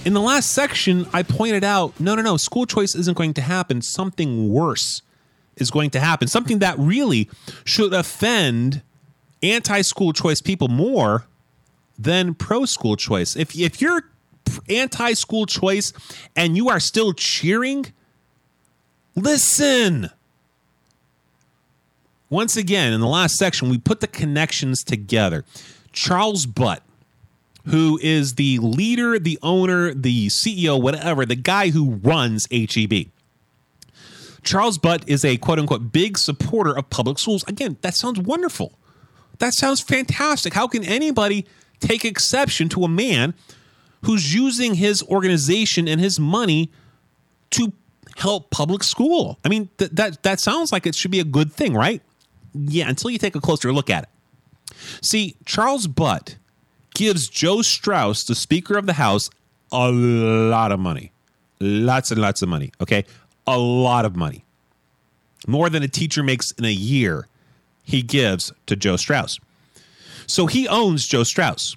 In the last section, I pointed out no, no, no, school choice isn't going to happen. Something worse is going to happen. Something that really should offend anti school choice people more than pro school choice. If, if you're anti school choice and you are still cheering, Listen. Once again, in the last section, we put the connections together. Charles Butt, who is the leader, the owner, the CEO, whatever, the guy who runs HEB. Charles Butt is a quote unquote big supporter of public schools. Again, that sounds wonderful. That sounds fantastic. How can anybody take exception to a man who's using his organization and his money to help public school. I mean, th- that that sounds like it should be a good thing, right? Yeah, until you take a closer look at it. See, Charles Butt gives Joe Straus, the Speaker of the House, a lot of money. Lots and lots of money, okay? A lot of money. More than a teacher makes in a year, he gives to Joe Straus. So he owns Joe Straus.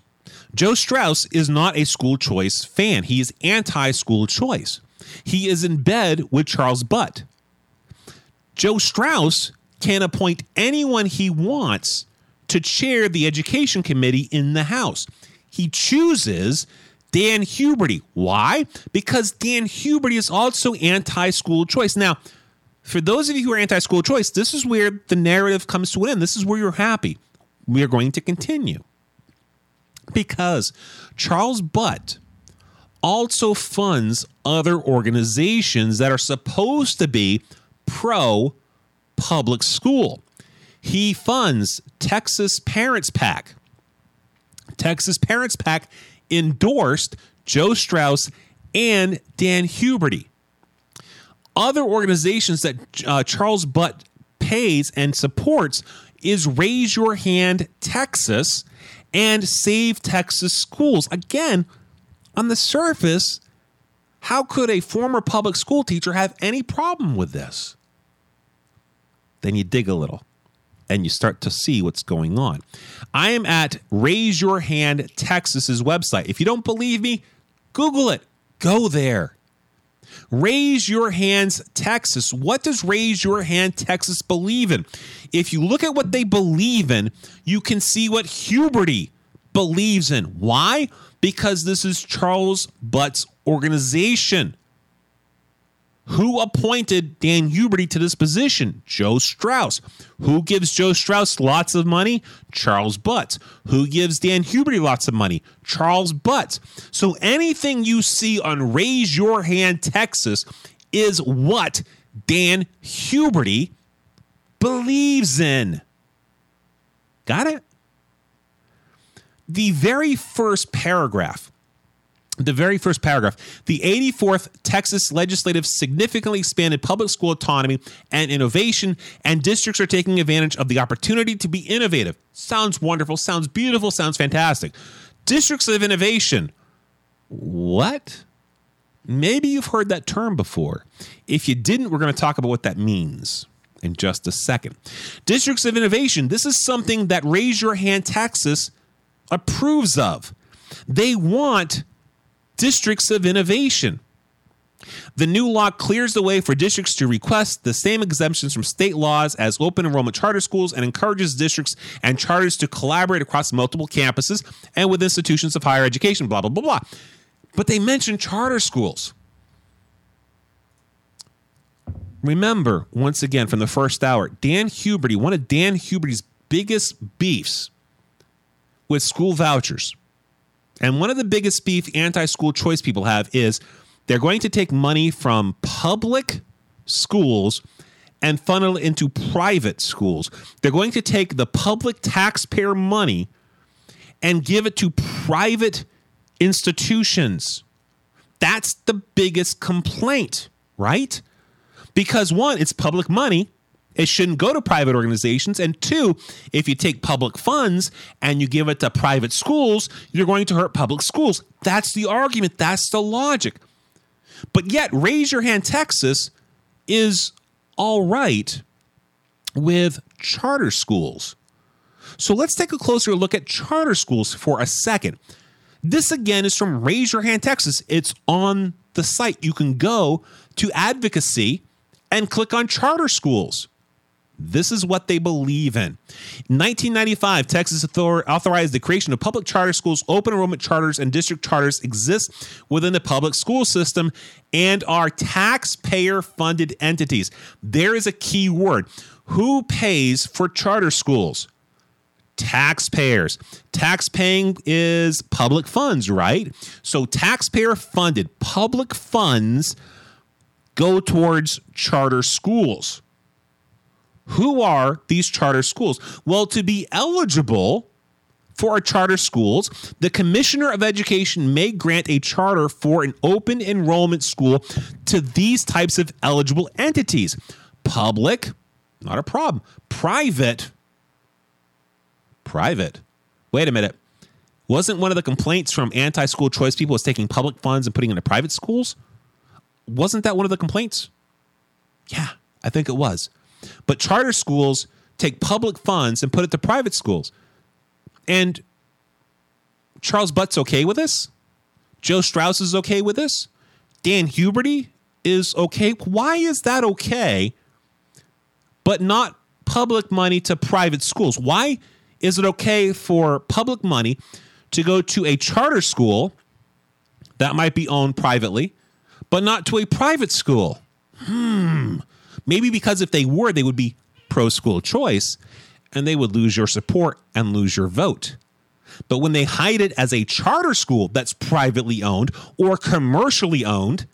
Joe Straus is not a school choice fan. He is anti school choice. He is in bed with Charles Butt. Joe Straus can appoint anyone he wants to chair the education committee in the House. He chooses Dan Huberty. Why? Because Dan Huberty is also anti school choice. Now, for those of you who are anti school choice, this is where the narrative comes to an end. This is where you're happy. We are going to continue. Because Charles Butt also funds other organizations that are supposed to be pro public school. He funds Texas Parents PAC. Texas Parents PAC endorsed Joe Straus and Dan Huberty. Other organizations that uh, Charles Butt pays and supports is Raise Your Hand Texas and Save Texas Schools. Again, on the surface, how could a former public school teacher have any problem with this? Then you dig a little and you start to see what's going on. I am at Raise Your Hand Texas's website. If you don't believe me, Google it. Go there. Raise Your Hands Texas. What does Raise Your Hand Texas believe in? If you look at what they believe in, you can see what Huberty believes in. Why? because this is Charles Butt's organization. Who appointed Dan Huberty to this position? Joe Straus. Who gives Joe Straus lots of money? Charles Butt. Who gives Dan Huberty lots of money? Charles Butt. So anything you see on Raise Your Hand Texas is what Dan Huberty believes in. Got it? the very first paragraph the very first paragraph the 84th texas legislative significantly expanded public school autonomy and innovation and districts are taking advantage of the opportunity to be innovative sounds wonderful sounds beautiful sounds fantastic districts of innovation what Maybe you've heard that term before. If you didn't, we're going to talk about what that means in just a second. Districts of Innovation, this is something that Raise Your Hand Texas approves of. They want districts of innovation. The new law clears the way for districts to request the same exemptions from state laws as open enrollment charter schools and encourages districts and charters to collaborate across multiple campuses and with institutions of higher education, blah, blah, blah, blah. But they mention charter schools. Remember, once again, from the first hour, Dan Huberty, one of Dan Huberty's biggest beefs with school vouchers, and one of the biggest beef anti school choice people have is they're going to take money from public schools and funnel it into private schools. They're going to take the public taxpayer money and give it to private institutions. That's the biggest complaint, right? Because one, it's public money. It shouldn't go to private organizations. And two, if you take public funds and you give it to private schools, you're going to hurt public schools. That's the argument. That's the logic. But yet, Raise Your Hand Texas is all right with charter schools. So let's take a closer look at charter schools for a second. This again is from Raise Your Hand Texas. It's on the site. You can go to advocacy and click on charter schools. This is what they believe in. In 1995, Texas authorized the creation of public charter schools. Open enrollment charters and district charters exist within the public school system and are taxpayer funded entities. There is a key word. Who pays for charter schools? Taxpayers. Taxpaying is public funds, right? So, taxpayer funded public funds go towards charter schools. Who are these charter schools? Well, to be eligible for a charter schools, the Commissioner of Education may grant a charter for an open enrollment school to these types of eligible entities. Public, not a problem. Private, private. Wait a minute. Wasn't one of the complaints from anti school choice people was taking public funds and putting into private schools? Wasn't that one of the complaints? Yeah, I think it was. But charter schools take public funds and put it to private schools. And Charles Butt's okay with this. Joe Straus is okay with this. Dan Huberty is okay. Why is that okay, but not public money to private schools? Why is it okay for public money to go to a charter school that might be owned privately, but not to a private school? Hmm. Maybe because if they were, they would be pro school choice and they would lose your support and lose your vote. But when they hide it as a charter school that's privately owned or commercially owned,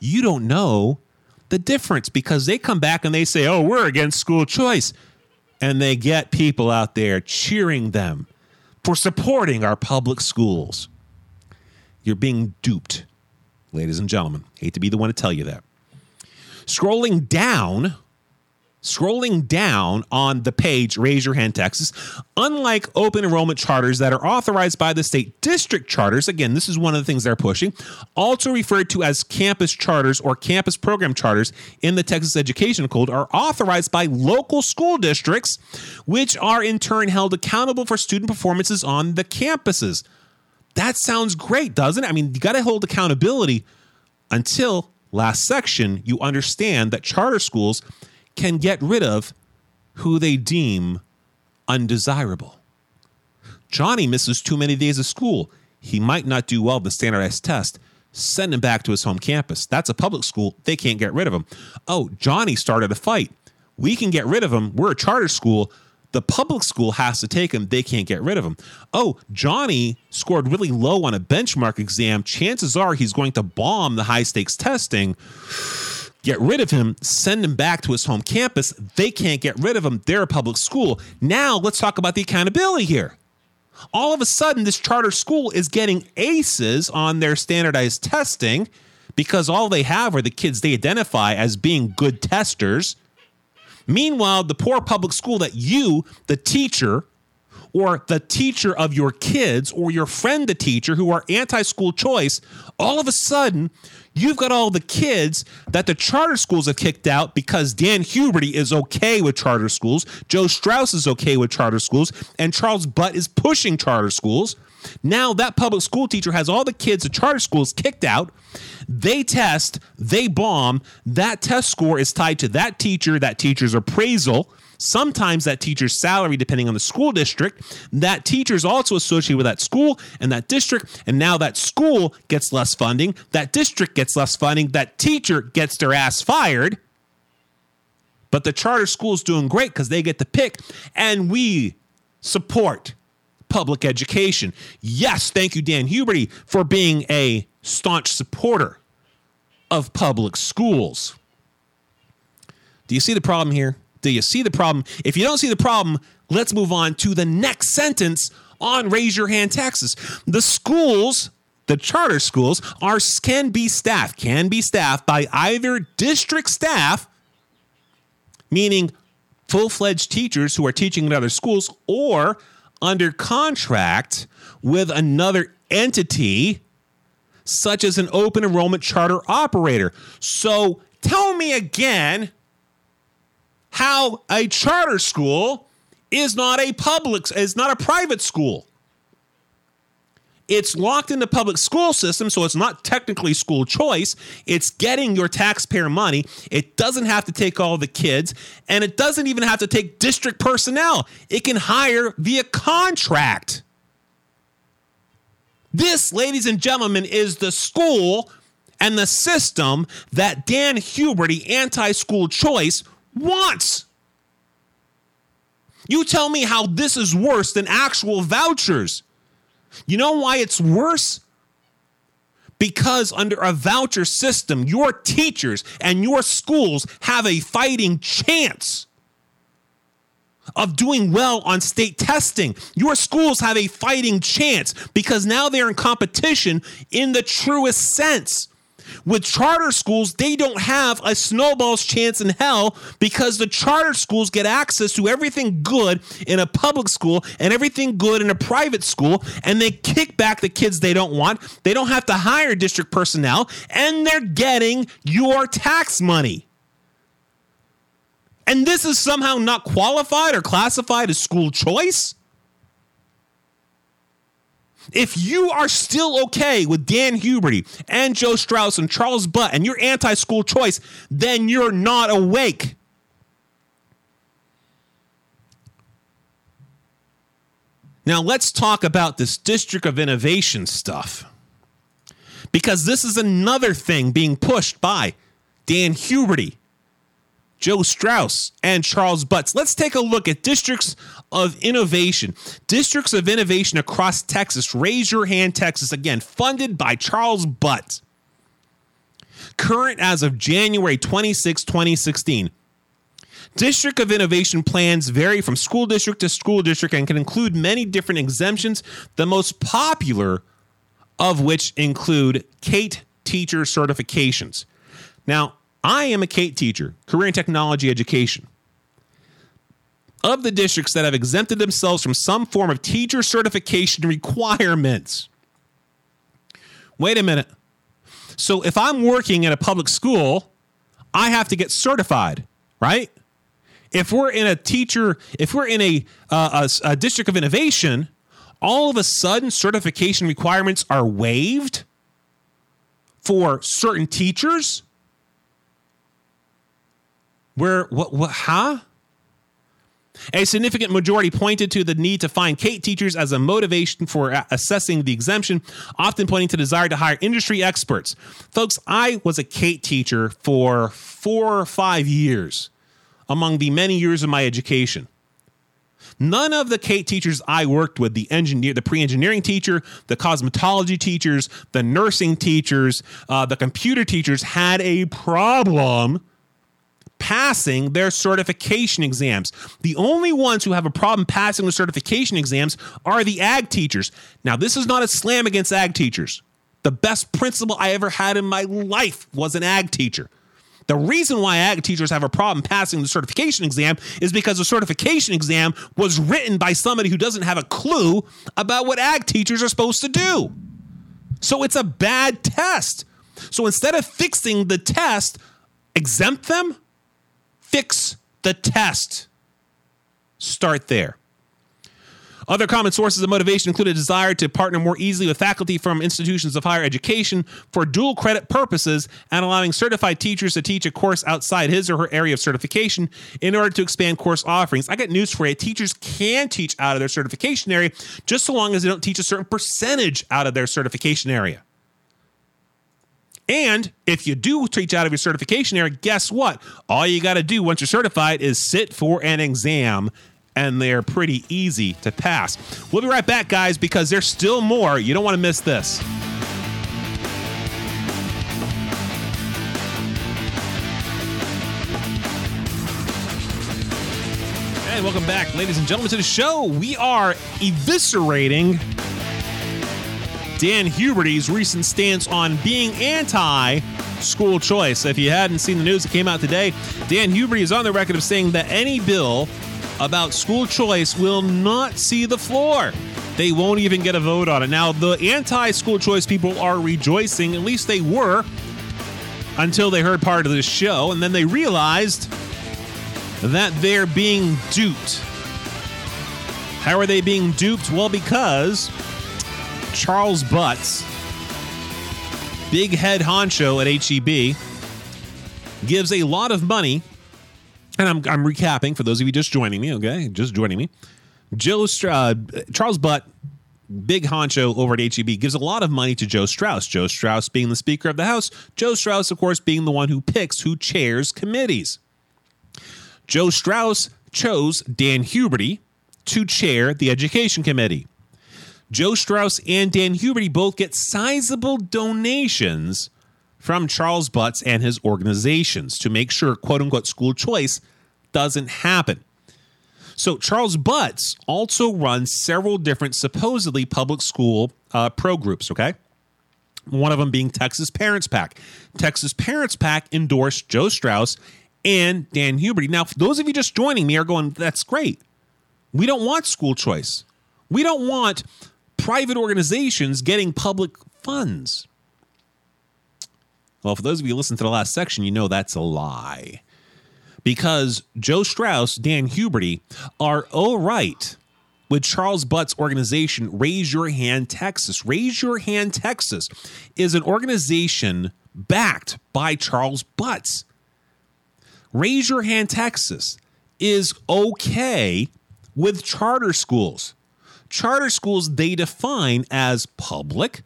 you don't know the difference because they come back and they say, oh, we're against school choice. And they get people out there cheering them for supporting our public schools. You're being duped, ladies and gentlemen. Hate to be the one to tell you that. Scrolling down, scrolling down on the page, Raise Your Hand Texas, unlike open enrollment charters that are authorized by the state district charters, again, this is one of the things they're pushing, also referred to as campus charters or campus program charters in the Texas Education Code, are authorized by local school districts, which are in turn held accountable for student performances on the campuses. That sounds great, doesn't it? I mean, you got to hold accountability until last section, you understand that charter schools can get rid of who they deem undesirable. Johnny misses too many days of school. He might not do well the standardized test. Send him back to his home campus. That's a public school. They can't get rid of him. Oh, Johnny started a fight. We can get rid of him. We're a charter school. The public school has to take him. They can't get rid of him. Oh, Johnny scored really low on a benchmark exam. Chances are he's going to bomb the high stakes testing. Get rid of him, send him back to his home campus. They can't get rid of him. They're a public school. Now let's talk about the accountability here. All of a sudden, this charter school is getting aces on their standardized testing because all they have are the kids they identify as being good testers Meanwhile, the poor public school that you, the teacher, or the teacher of your kids or your friend the teacher who are anti-school choice, all of a sudden you've got all the kids that the charter schools have kicked out because Dan Huberty is okay with charter schools, Joe Straus is okay with charter schools, and Charles Butt is pushing charter schools. Now that public school teacher has all the kids at charter schools kicked out. They test, they bomb. That test score is tied to that teacher, that teacher's appraisal. Sometimes that teacher's salary, depending on the school district, that teacher is also associated with that school and that district. And now that school gets less funding, that district gets less funding, that teacher gets their ass fired. But the charter school is doing great because they get to pick, and we support public education. Yes, thank you, Dan Huberty, for being a staunch supporter of public schools. Do you see the problem here? Do you see the problem? If you don't see the problem, let's move on to the next sentence on Raise Your Hand Texas. The schools, the charter schools, are can be staffed, can be staffed by either district staff, meaning full-fledged teachers who are teaching in other schools, or under contract with another entity, such as an open enrollment charter operator. So tell me again how a charter school is not a public is not a private school. It's locked in the public school system, so it's not technically school choice. It's getting your taxpayer money. It doesn't have to take all the kids, and it doesn't even have to take district personnel. It can hire via contract. This, ladies and gentlemen, is the school and the system that Dan Huberty, anti school choice, wants. You tell me how this is worse than actual vouchers. You know why it's worse? Because under a voucher system, your teachers and your schools have a fighting chance of doing well on state testing. Your schools have a fighting chance because now they're in competition in the truest sense. With charter schools, they don't have a snowball's chance in hell because the charter schools get access to everything good in a public school and everything good in a private school, and they kick back the kids they don't want. They don't have to hire district personnel, and they're getting your tax money. And this is somehow not qualified or classified as school choice? If you are still okay with Dan Huberty and Joe Straus and Charles Butt and you're anti school choice, then you're not awake. Now, let's talk about this District of Innovation stuff. Because this is another thing being pushed by Dan Huberty Joe Straus, and Charles Butts. Let's take a look at districts of innovation. Districts of innovation across Texas. Raise your hand, Texas. Again, funded by Charles Butts. Current as of January 26, 2016. District of Innovation plans vary from school district to school district and can include many different exemptions, the most popular of which include CATE teacher certifications. Now, I am a CATE teacher, career and technology education. Of the districts that have exempted themselves from some form of teacher certification requirements. Wait a minute. So if I'm working in a public school, I have to get certified, right? If we're in a teacher, if we're in a, uh, a, a district of innovation, all of a sudden certification requirements are waived for certain teachers where what what huh? A significant majority pointed to the need to find CATE teachers as a motivation for assessing the exemption, often pointing to desire to hire industry experts. Folks, I was a CATE teacher for four or five years among the many years of my education. None of the CATE teachers I worked with, the engineer, the pre-engineering teacher, the cosmetology teachers, the nursing teachers, uh, the computer teachers, had a problem passing their certification exams. The only ones who have a problem passing the certification exams are the ag teachers. Now, this is not a slam against ag teachers. The best principal I ever had in my life was an ag teacher. The reason why ag teachers have a problem passing the certification exam is because the certification exam was written by somebody who doesn't have a clue about what ag teachers are supposed to do. So it's a bad test. So instead of fixing the test, exempt them, fix the test. Start there. Other common sources of motivation include a desire to partner more easily with faculty from institutions of higher education for dual credit purposes and allowing certified teachers to teach a course outside his or her area of certification in order to expand course offerings. I got news for you. Teachers can teach out of their certification area just so long as they don't teach a certain percentage out of their certification area. And if you do teach out of your certification area, guess what? All you got to do once you're certified is sit for an exam and they're pretty easy to pass. We'll be right back, guys, because there's still more. You don't want to miss this. And welcome back, ladies and gentlemen, to the show. We are eviscerating Dan Huberty's recent stance on being anti school choice. If you hadn't seen the news that came out today, Dan Huberty is on the record of saying that any bill about school choice will not see the floor. They won't even get a vote on it. Now, the anti school choice people are rejoicing, at least they were, until they heard part of this show, and then they realized that they're being duped. How are they being duped? Well, because Charles Butts, big head honcho at HEB, gives a lot of money and I'm, I'm recapping for those of you just joining me, okay? Just joining me. Joe uh, Charles Butt, big honcho over at HEB, gives a lot of money to Joe Straus. Joe Straus being the Speaker of the House. Joe Straus, of course, being the one who picks who chairs committees. Joe Straus chose Dan Huberty to chair the Education Committee. Joe Straus and Dan Huberty both get sizable donations from Charles Butts and his organizations to make sure, quote unquote, school choice doesn't happen. So, Charles Butts also runs several different supposedly public school uh, pro groups, okay? One of them being Texas Parents PAC. Texas Parents PAC endorsed Joe Straus and Dan Huberty. Now, those of you just joining me are going, that's great. We don't want school choice. We don't want private organizations getting public funds. Well, for those of you who listened to the last section, you know that's a lie. Because Joe Straus, Dan Huberty are all right with Charles Butt's organization, Raise Your Hand Texas. Raise Your Hand Texas is an organization backed by Charles Butts. Raise Your Hand Texas is okay with charter schools. Charter schools they define as public,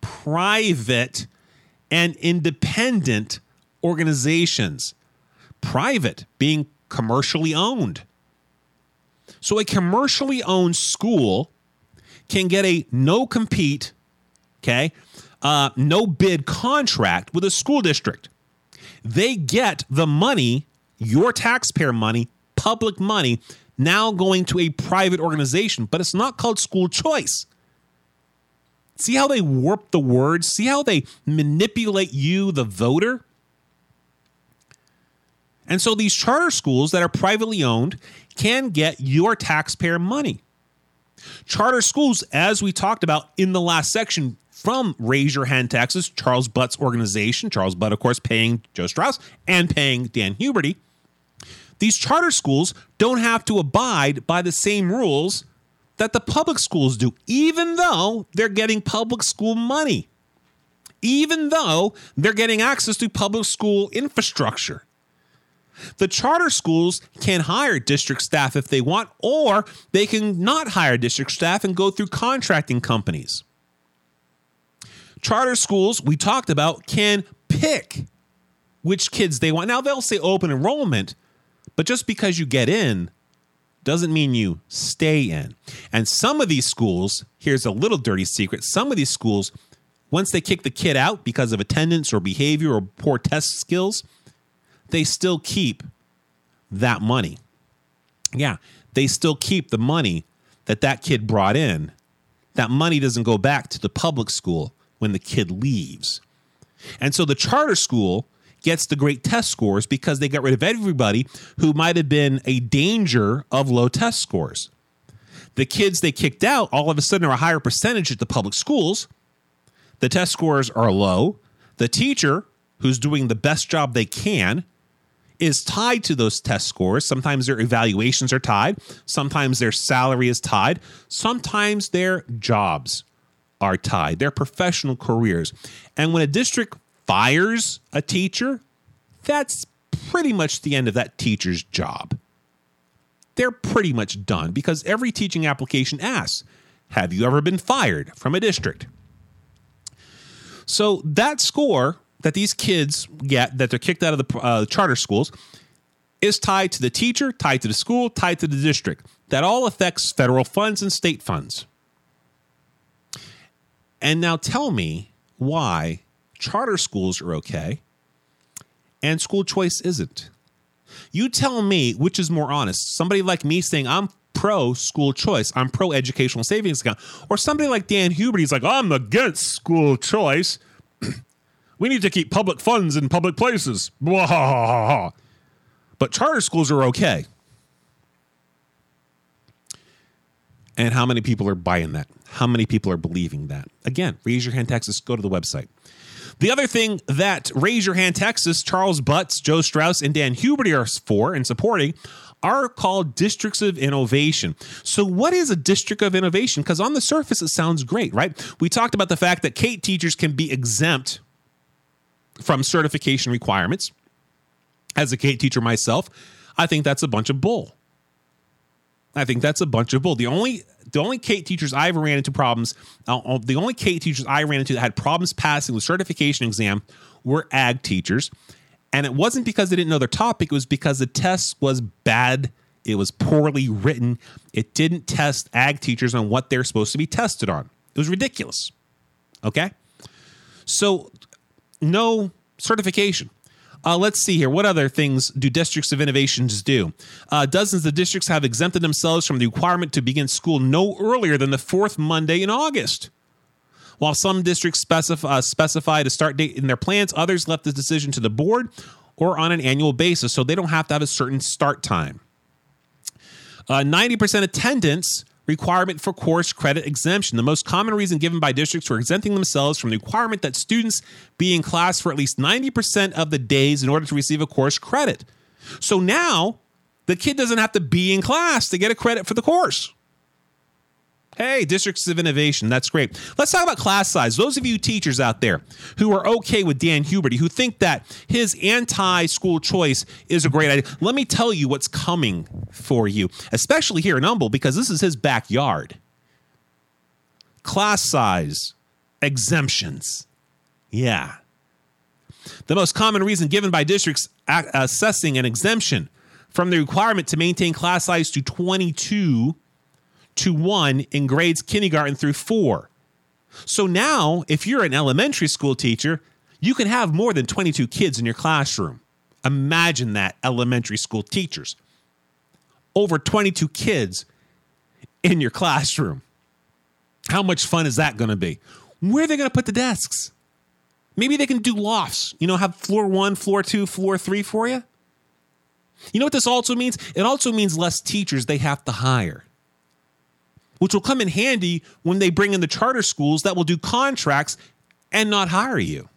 private, and independent organizations, private being commercially owned. So a commercially owned school can get a no compete, okay, uh, no bid contract with a school district. They get the money, your taxpayer money, public money, now going to a private organization, but it's not called school choice. See how they warp the words? See how they manipulate you, the voter? And so these charter schools that are privately owned can get your taxpayer money. Charter schools, as we talked about in the last section from Raise Your Hand Texas, Charles Butt's organization, Charles Butt, of course, paying Joe Straus and paying Dan Huberty. These charter schools don't have to abide by the same rules that the public schools do, even though they're getting public school money, even though they're getting access to public school infrastructure. The charter schools can hire district staff if they want, or they can not hire district staff and go through contracting companies. Charter schools, we talked about, can pick which kids they want. Now, they'll say open enrollment, but just because you get in doesn't mean you stay in. And some of these schools, here's a little dirty secret some of these schools, once they kick the kid out because of attendance or behavior or poor test skills, they still keep that money. Yeah, they still keep the money that that kid brought in. That money doesn't go back to the public school when the kid leaves. And so the charter school gets the great test scores because they got rid of everybody who might have been a danger of low test scores. The kids they kicked out all of a sudden are a higher percentage at the public schools. The test scores are low. The teacher, who's doing the best job they can, is tied to those test scores. Sometimes their evaluations are tied, sometimes their salary is tied, sometimes their jobs are tied, their professional careers. And when a district fires a teacher, that's pretty much the end of that teacher's job. They're pretty much done because every teaching application asks Have you ever been fired from a district? So that score that these kids get that they're kicked out of the uh, charter schools is tied to the teacher, tied to the school, tied to the district. That all affects federal funds and state funds. And now tell me why charter schools are okay and school choice isn't. You tell me which is more honest. Somebody like me saying I'm pro school choice, I'm pro educational savings account, or somebody like Dan Hubert, he's like I'm against school choice. we need to keep public funds in public places. But charter schools are okay. And how many people are buying that? How many people are believing that? Again, raise your hand, Texas. Go to the website. The other thing that Raise Your Hand Texas, Charles Butts, Joe Straus, and Dan Huberty are for and supporting are called districts of innovation. So, what is a district of innovation? Because on the surface, it sounds great, right? We talked about the fact that CATE teachers can be exempt from certification requirements. As a CATE teacher myself, I think that's a bunch of bull. I think that's a bunch of bull. The only the only CATE teachers I ever ran into problems, uh, uh, the only CATE teachers I ran into that had problems passing the certification exam were ag teachers. And it wasn't because they didn't know their topic, it was because the test was bad. It was poorly written. It didn't test ag teachers on what they're supposed to be tested on. It was ridiculous. Okay? So, no certification. Uh, let's see here. What other things do districts of innovations do? Uh, dozens of districts have exempted themselves from the requirement to begin school no earlier than the fourth Monday in August. While some districts specify, uh, specified a start date in their plans, others left the decision to the board or on an annual basis, so they don't have to have a certain start time. Uh, 90% attendance requirement for course credit exemption. The most common reason given by districts for exempting themselves from the requirement that students be in class for at least 90% of the days in order to receive a course credit. So now the kid doesn't have to be in class to get a credit for the course. Hey, districts of innovation. That's great. Let's talk about class size. Those of you teachers out there who are okay with Dan Huberty, who think that his anti school choice is a great idea, let me tell you what's coming for you, especially here in Humble, because this is his backyard. Class size exemptions. Yeah. The most common reason given by districts assessing an exemption from the requirement to maintain class size to 22 to one in grades kindergarten through four. So now, if you're an elementary school teacher, you can have more than 22 kids in your classroom. Imagine that, elementary school teachers. Over 22 kids in your classroom. How much fun is that going to be? Where are they going to put the desks? Maybe they can do lofts, you know, have floor one, floor two, floor three for you. You know what this also means? It also means less teachers they have to hire which will come in handy when they bring in the charter schools that will do contracts and not hire you.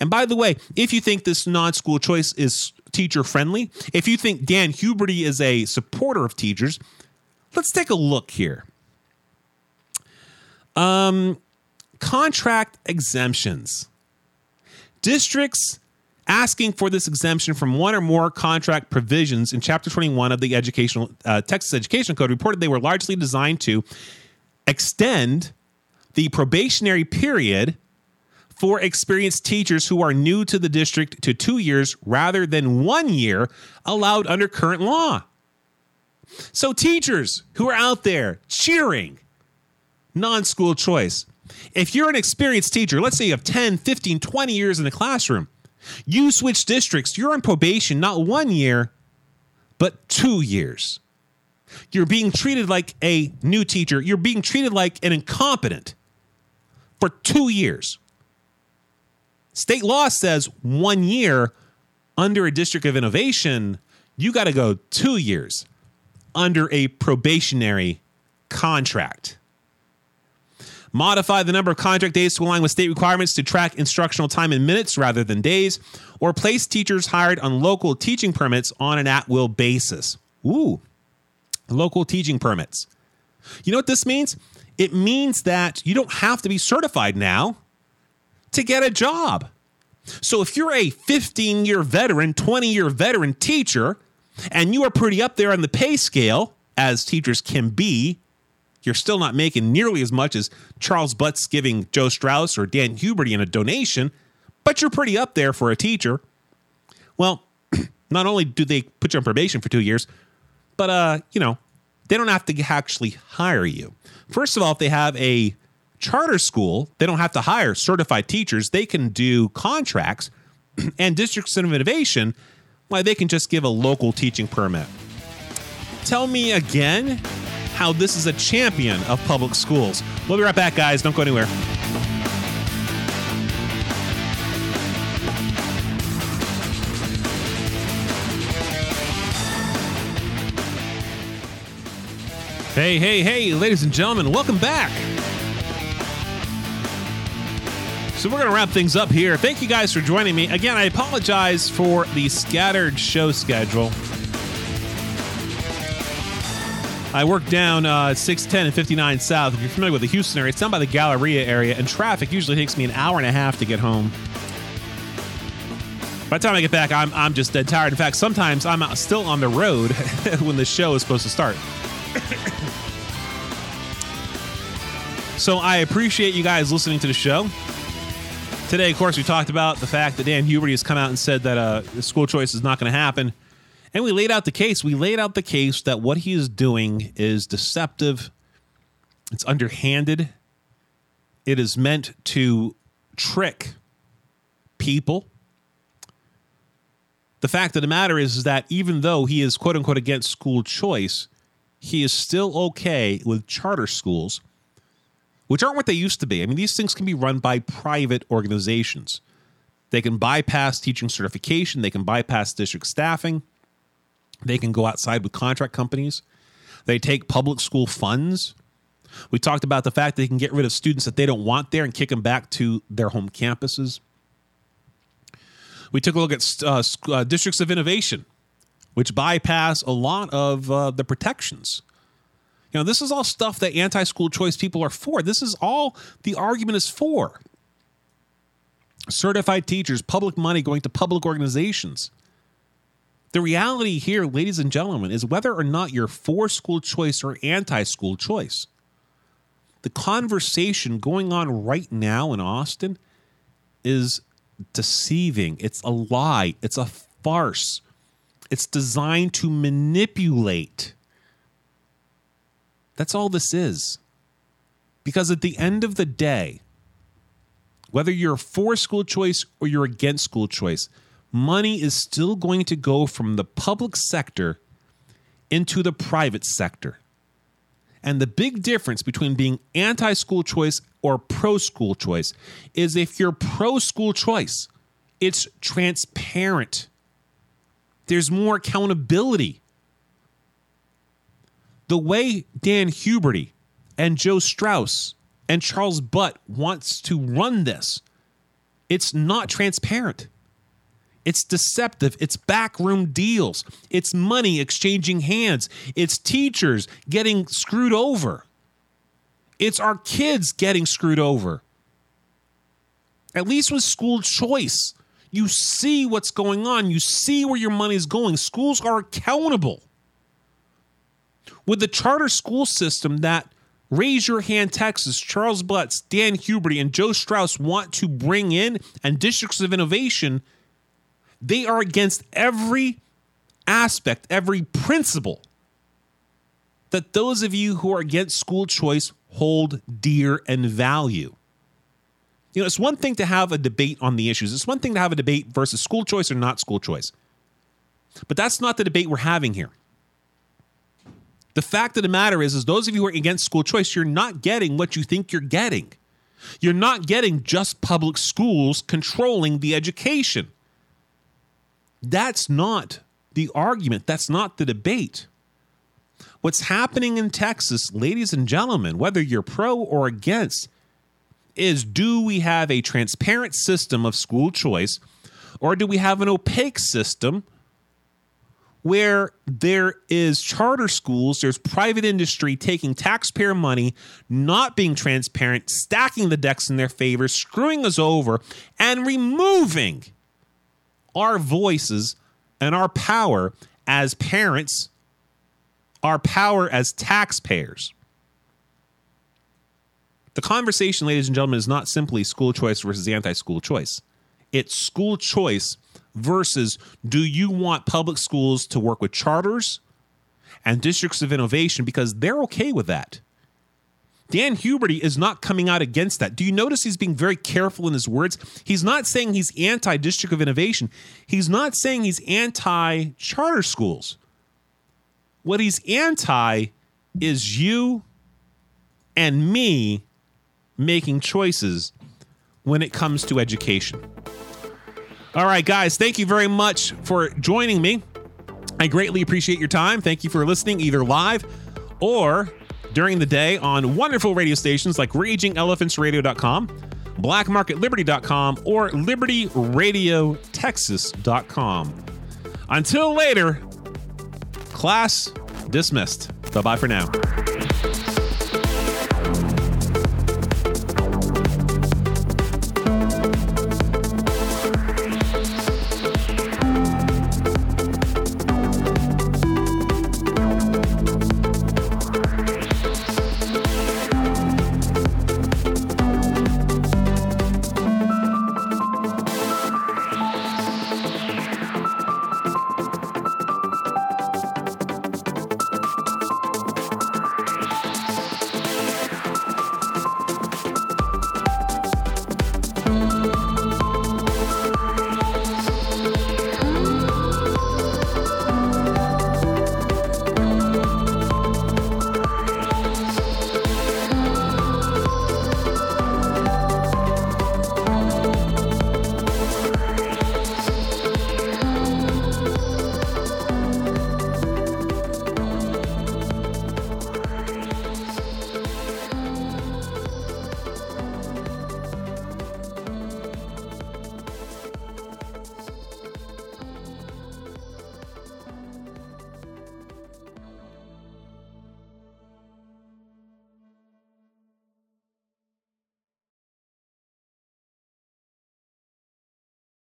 And by the way, if you think this non school choice is teacher friendly, if you think Dan Huberty is a supporter of teachers, let's take a look here. Um, contract exemptions. Districts asking for this exemption from one or more contract provisions in Chapter 21 of the educational uh, Texas Education Code reported they were largely designed to extend the probationary period for experienced teachers who are new to the district to two years rather than one year allowed under current law. So, teachers who are out there cheering non school choice, if you're an experienced teacher, let's say you have 10, 15, 20 years in the classroom, you switch districts, you're on probation not one year, but two years. You're being treated like a new teacher. You're being treated like an incompetent for two years. State law says one year under a district of innovation, you got to go two years under a probationary contract. Modify the number of contract days to align with state requirements to track instructional time in minutes rather than days, or place teachers hired on local teaching permits on an at will basis. Ooh, local teaching permits. You know what this means? It means that you don't have to be certified now to get a job. So if you're a 15 year veteran, 20 year veteran teacher, and you are pretty up there on the pay scale, as teachers can be, you're still not making nearly as much as Charles Butt's giving Joe Straus or Dan Huberty in a donation, but you're pretty up there for a teacher. Well, not only do they put you on probation for two years, but uh, you know, they don't have to actually hire you. First of all, if they have a charter school, they don't have to hire certified teachers. They can do contracts and districts of innovation, why they can just give a local teaching permit. Tell me again how this is a champion of public schools. We'll be right back, guys. Don't go anywhere. Hey, hey, hey, ladies and gentlemen, welcome back. So we're going to wrap things up here. Thank you guys for joining me. Again, I apologize for the scattered show schedule. I work down uh, 610 and 59 South. If you're familiar with the Houston area, it's down by the Galleria area, and traffic usually takes me an hour and a half to get home. By the time I get back, I'm, I'm just dead tired. In fact, sometimes I'm still on the road when the show is supposed to start. so I appreciate you guys listening to the show. Today, of course, we talked about the fact that Dan Huberty has come out and said that uh, school choice is not going to happen. And we laid out the case. We laid out the case that what he is doing is deceptive, it's underhanded, it is meant to trick people. The fact of the matter is, is that even though he is quote unquote against school choice, he is still okay with charter schools, which aren't what they used to be. I mean, these things can be run by private organizations. They can bypass teaching certification, they can bypass district staffing, they can go outside with contract companies. They take public school funds. We talked about the fact they can get rid of students that they don't want there and kick them back to their home campuses. We took a look at uh, uh, districts of innovation which bypass a lot of uh, the protections. You know, this is all stuff that anti school choice people are for. This is all the argument is for. Certified teachers, public money going to public organizations. The reality here, ladies and gentlemen, is whether or not you're for school choice or anti school choice. The conversation going on right now in Austin is deceiving. It's a lie. It's a farce. It's designed to manipulate. That's all this is. Because at the end of the day, whether you're for school choice or you're against school choice, money is still going to go from the public sector into the private sector. And the big difference between being anti school choice or pro school choice is if you're pro school choice, it's transparent there's more accountability. The way Dan Huberty and Joe Straus and Charles Butt wants to run this, it's not transparent. It's deceptive. It's backroom deals. It's money exchanging hands. It's teachers getting screwed over. It's our kids getting screwed over. At least with school choice, you see what's going on. You see where your money is going. Schools are accountable. With the charter school system that Raise Your Hand Texas, Charles Butts, Dan Huberty, and Joe Straus want to bring in, and districts of innovation, they are against every aspect, every principle that those of you who are against school choice hold dear and value. You know, it's one thing to have a debate on the issues. It's one thing to have a debate versus school choice or not school choice. But that's not the debate we're having here. The fact of the matter is, is those of you who are against school choice, you're not getting what you think you're getting. You're not getting just public schools controlling the education. That's not the argument. That's not the debate. What's happening in Texas, ladies and gentlemen, whether you're pro or against, is do we have a transparent system of school choice or do we have an opaque system where there is charter schools, there's private industry taking taxpayer money, not being transparent, stacking the decks in their favor, screwing us over, and removing our voices and our power as parents, our power as taxpayers. The conversation, ladies and gentlemen, is not simply school choice versus anti school choice. It's school choice versus do you want public schools to work with charters and districts of innovation because they're okay with that. Dan Huberty is not coming out against that. Do you notice he's being very careful in his words? He's not saying he's anti district of innovation. He's not saying he's anti charter schools. What he's anti is you and me making choices when it comes to education. All right, guys, thank you very much for joining me. I greatly appreciate your time. Thank you for listening either live or during the day on wonderful radio stations like RagingElephantsRadio.com, BlackMarketLiberty.com, or LibertyRadioTexas.com. Until later, class dismissed. Bye bye for now.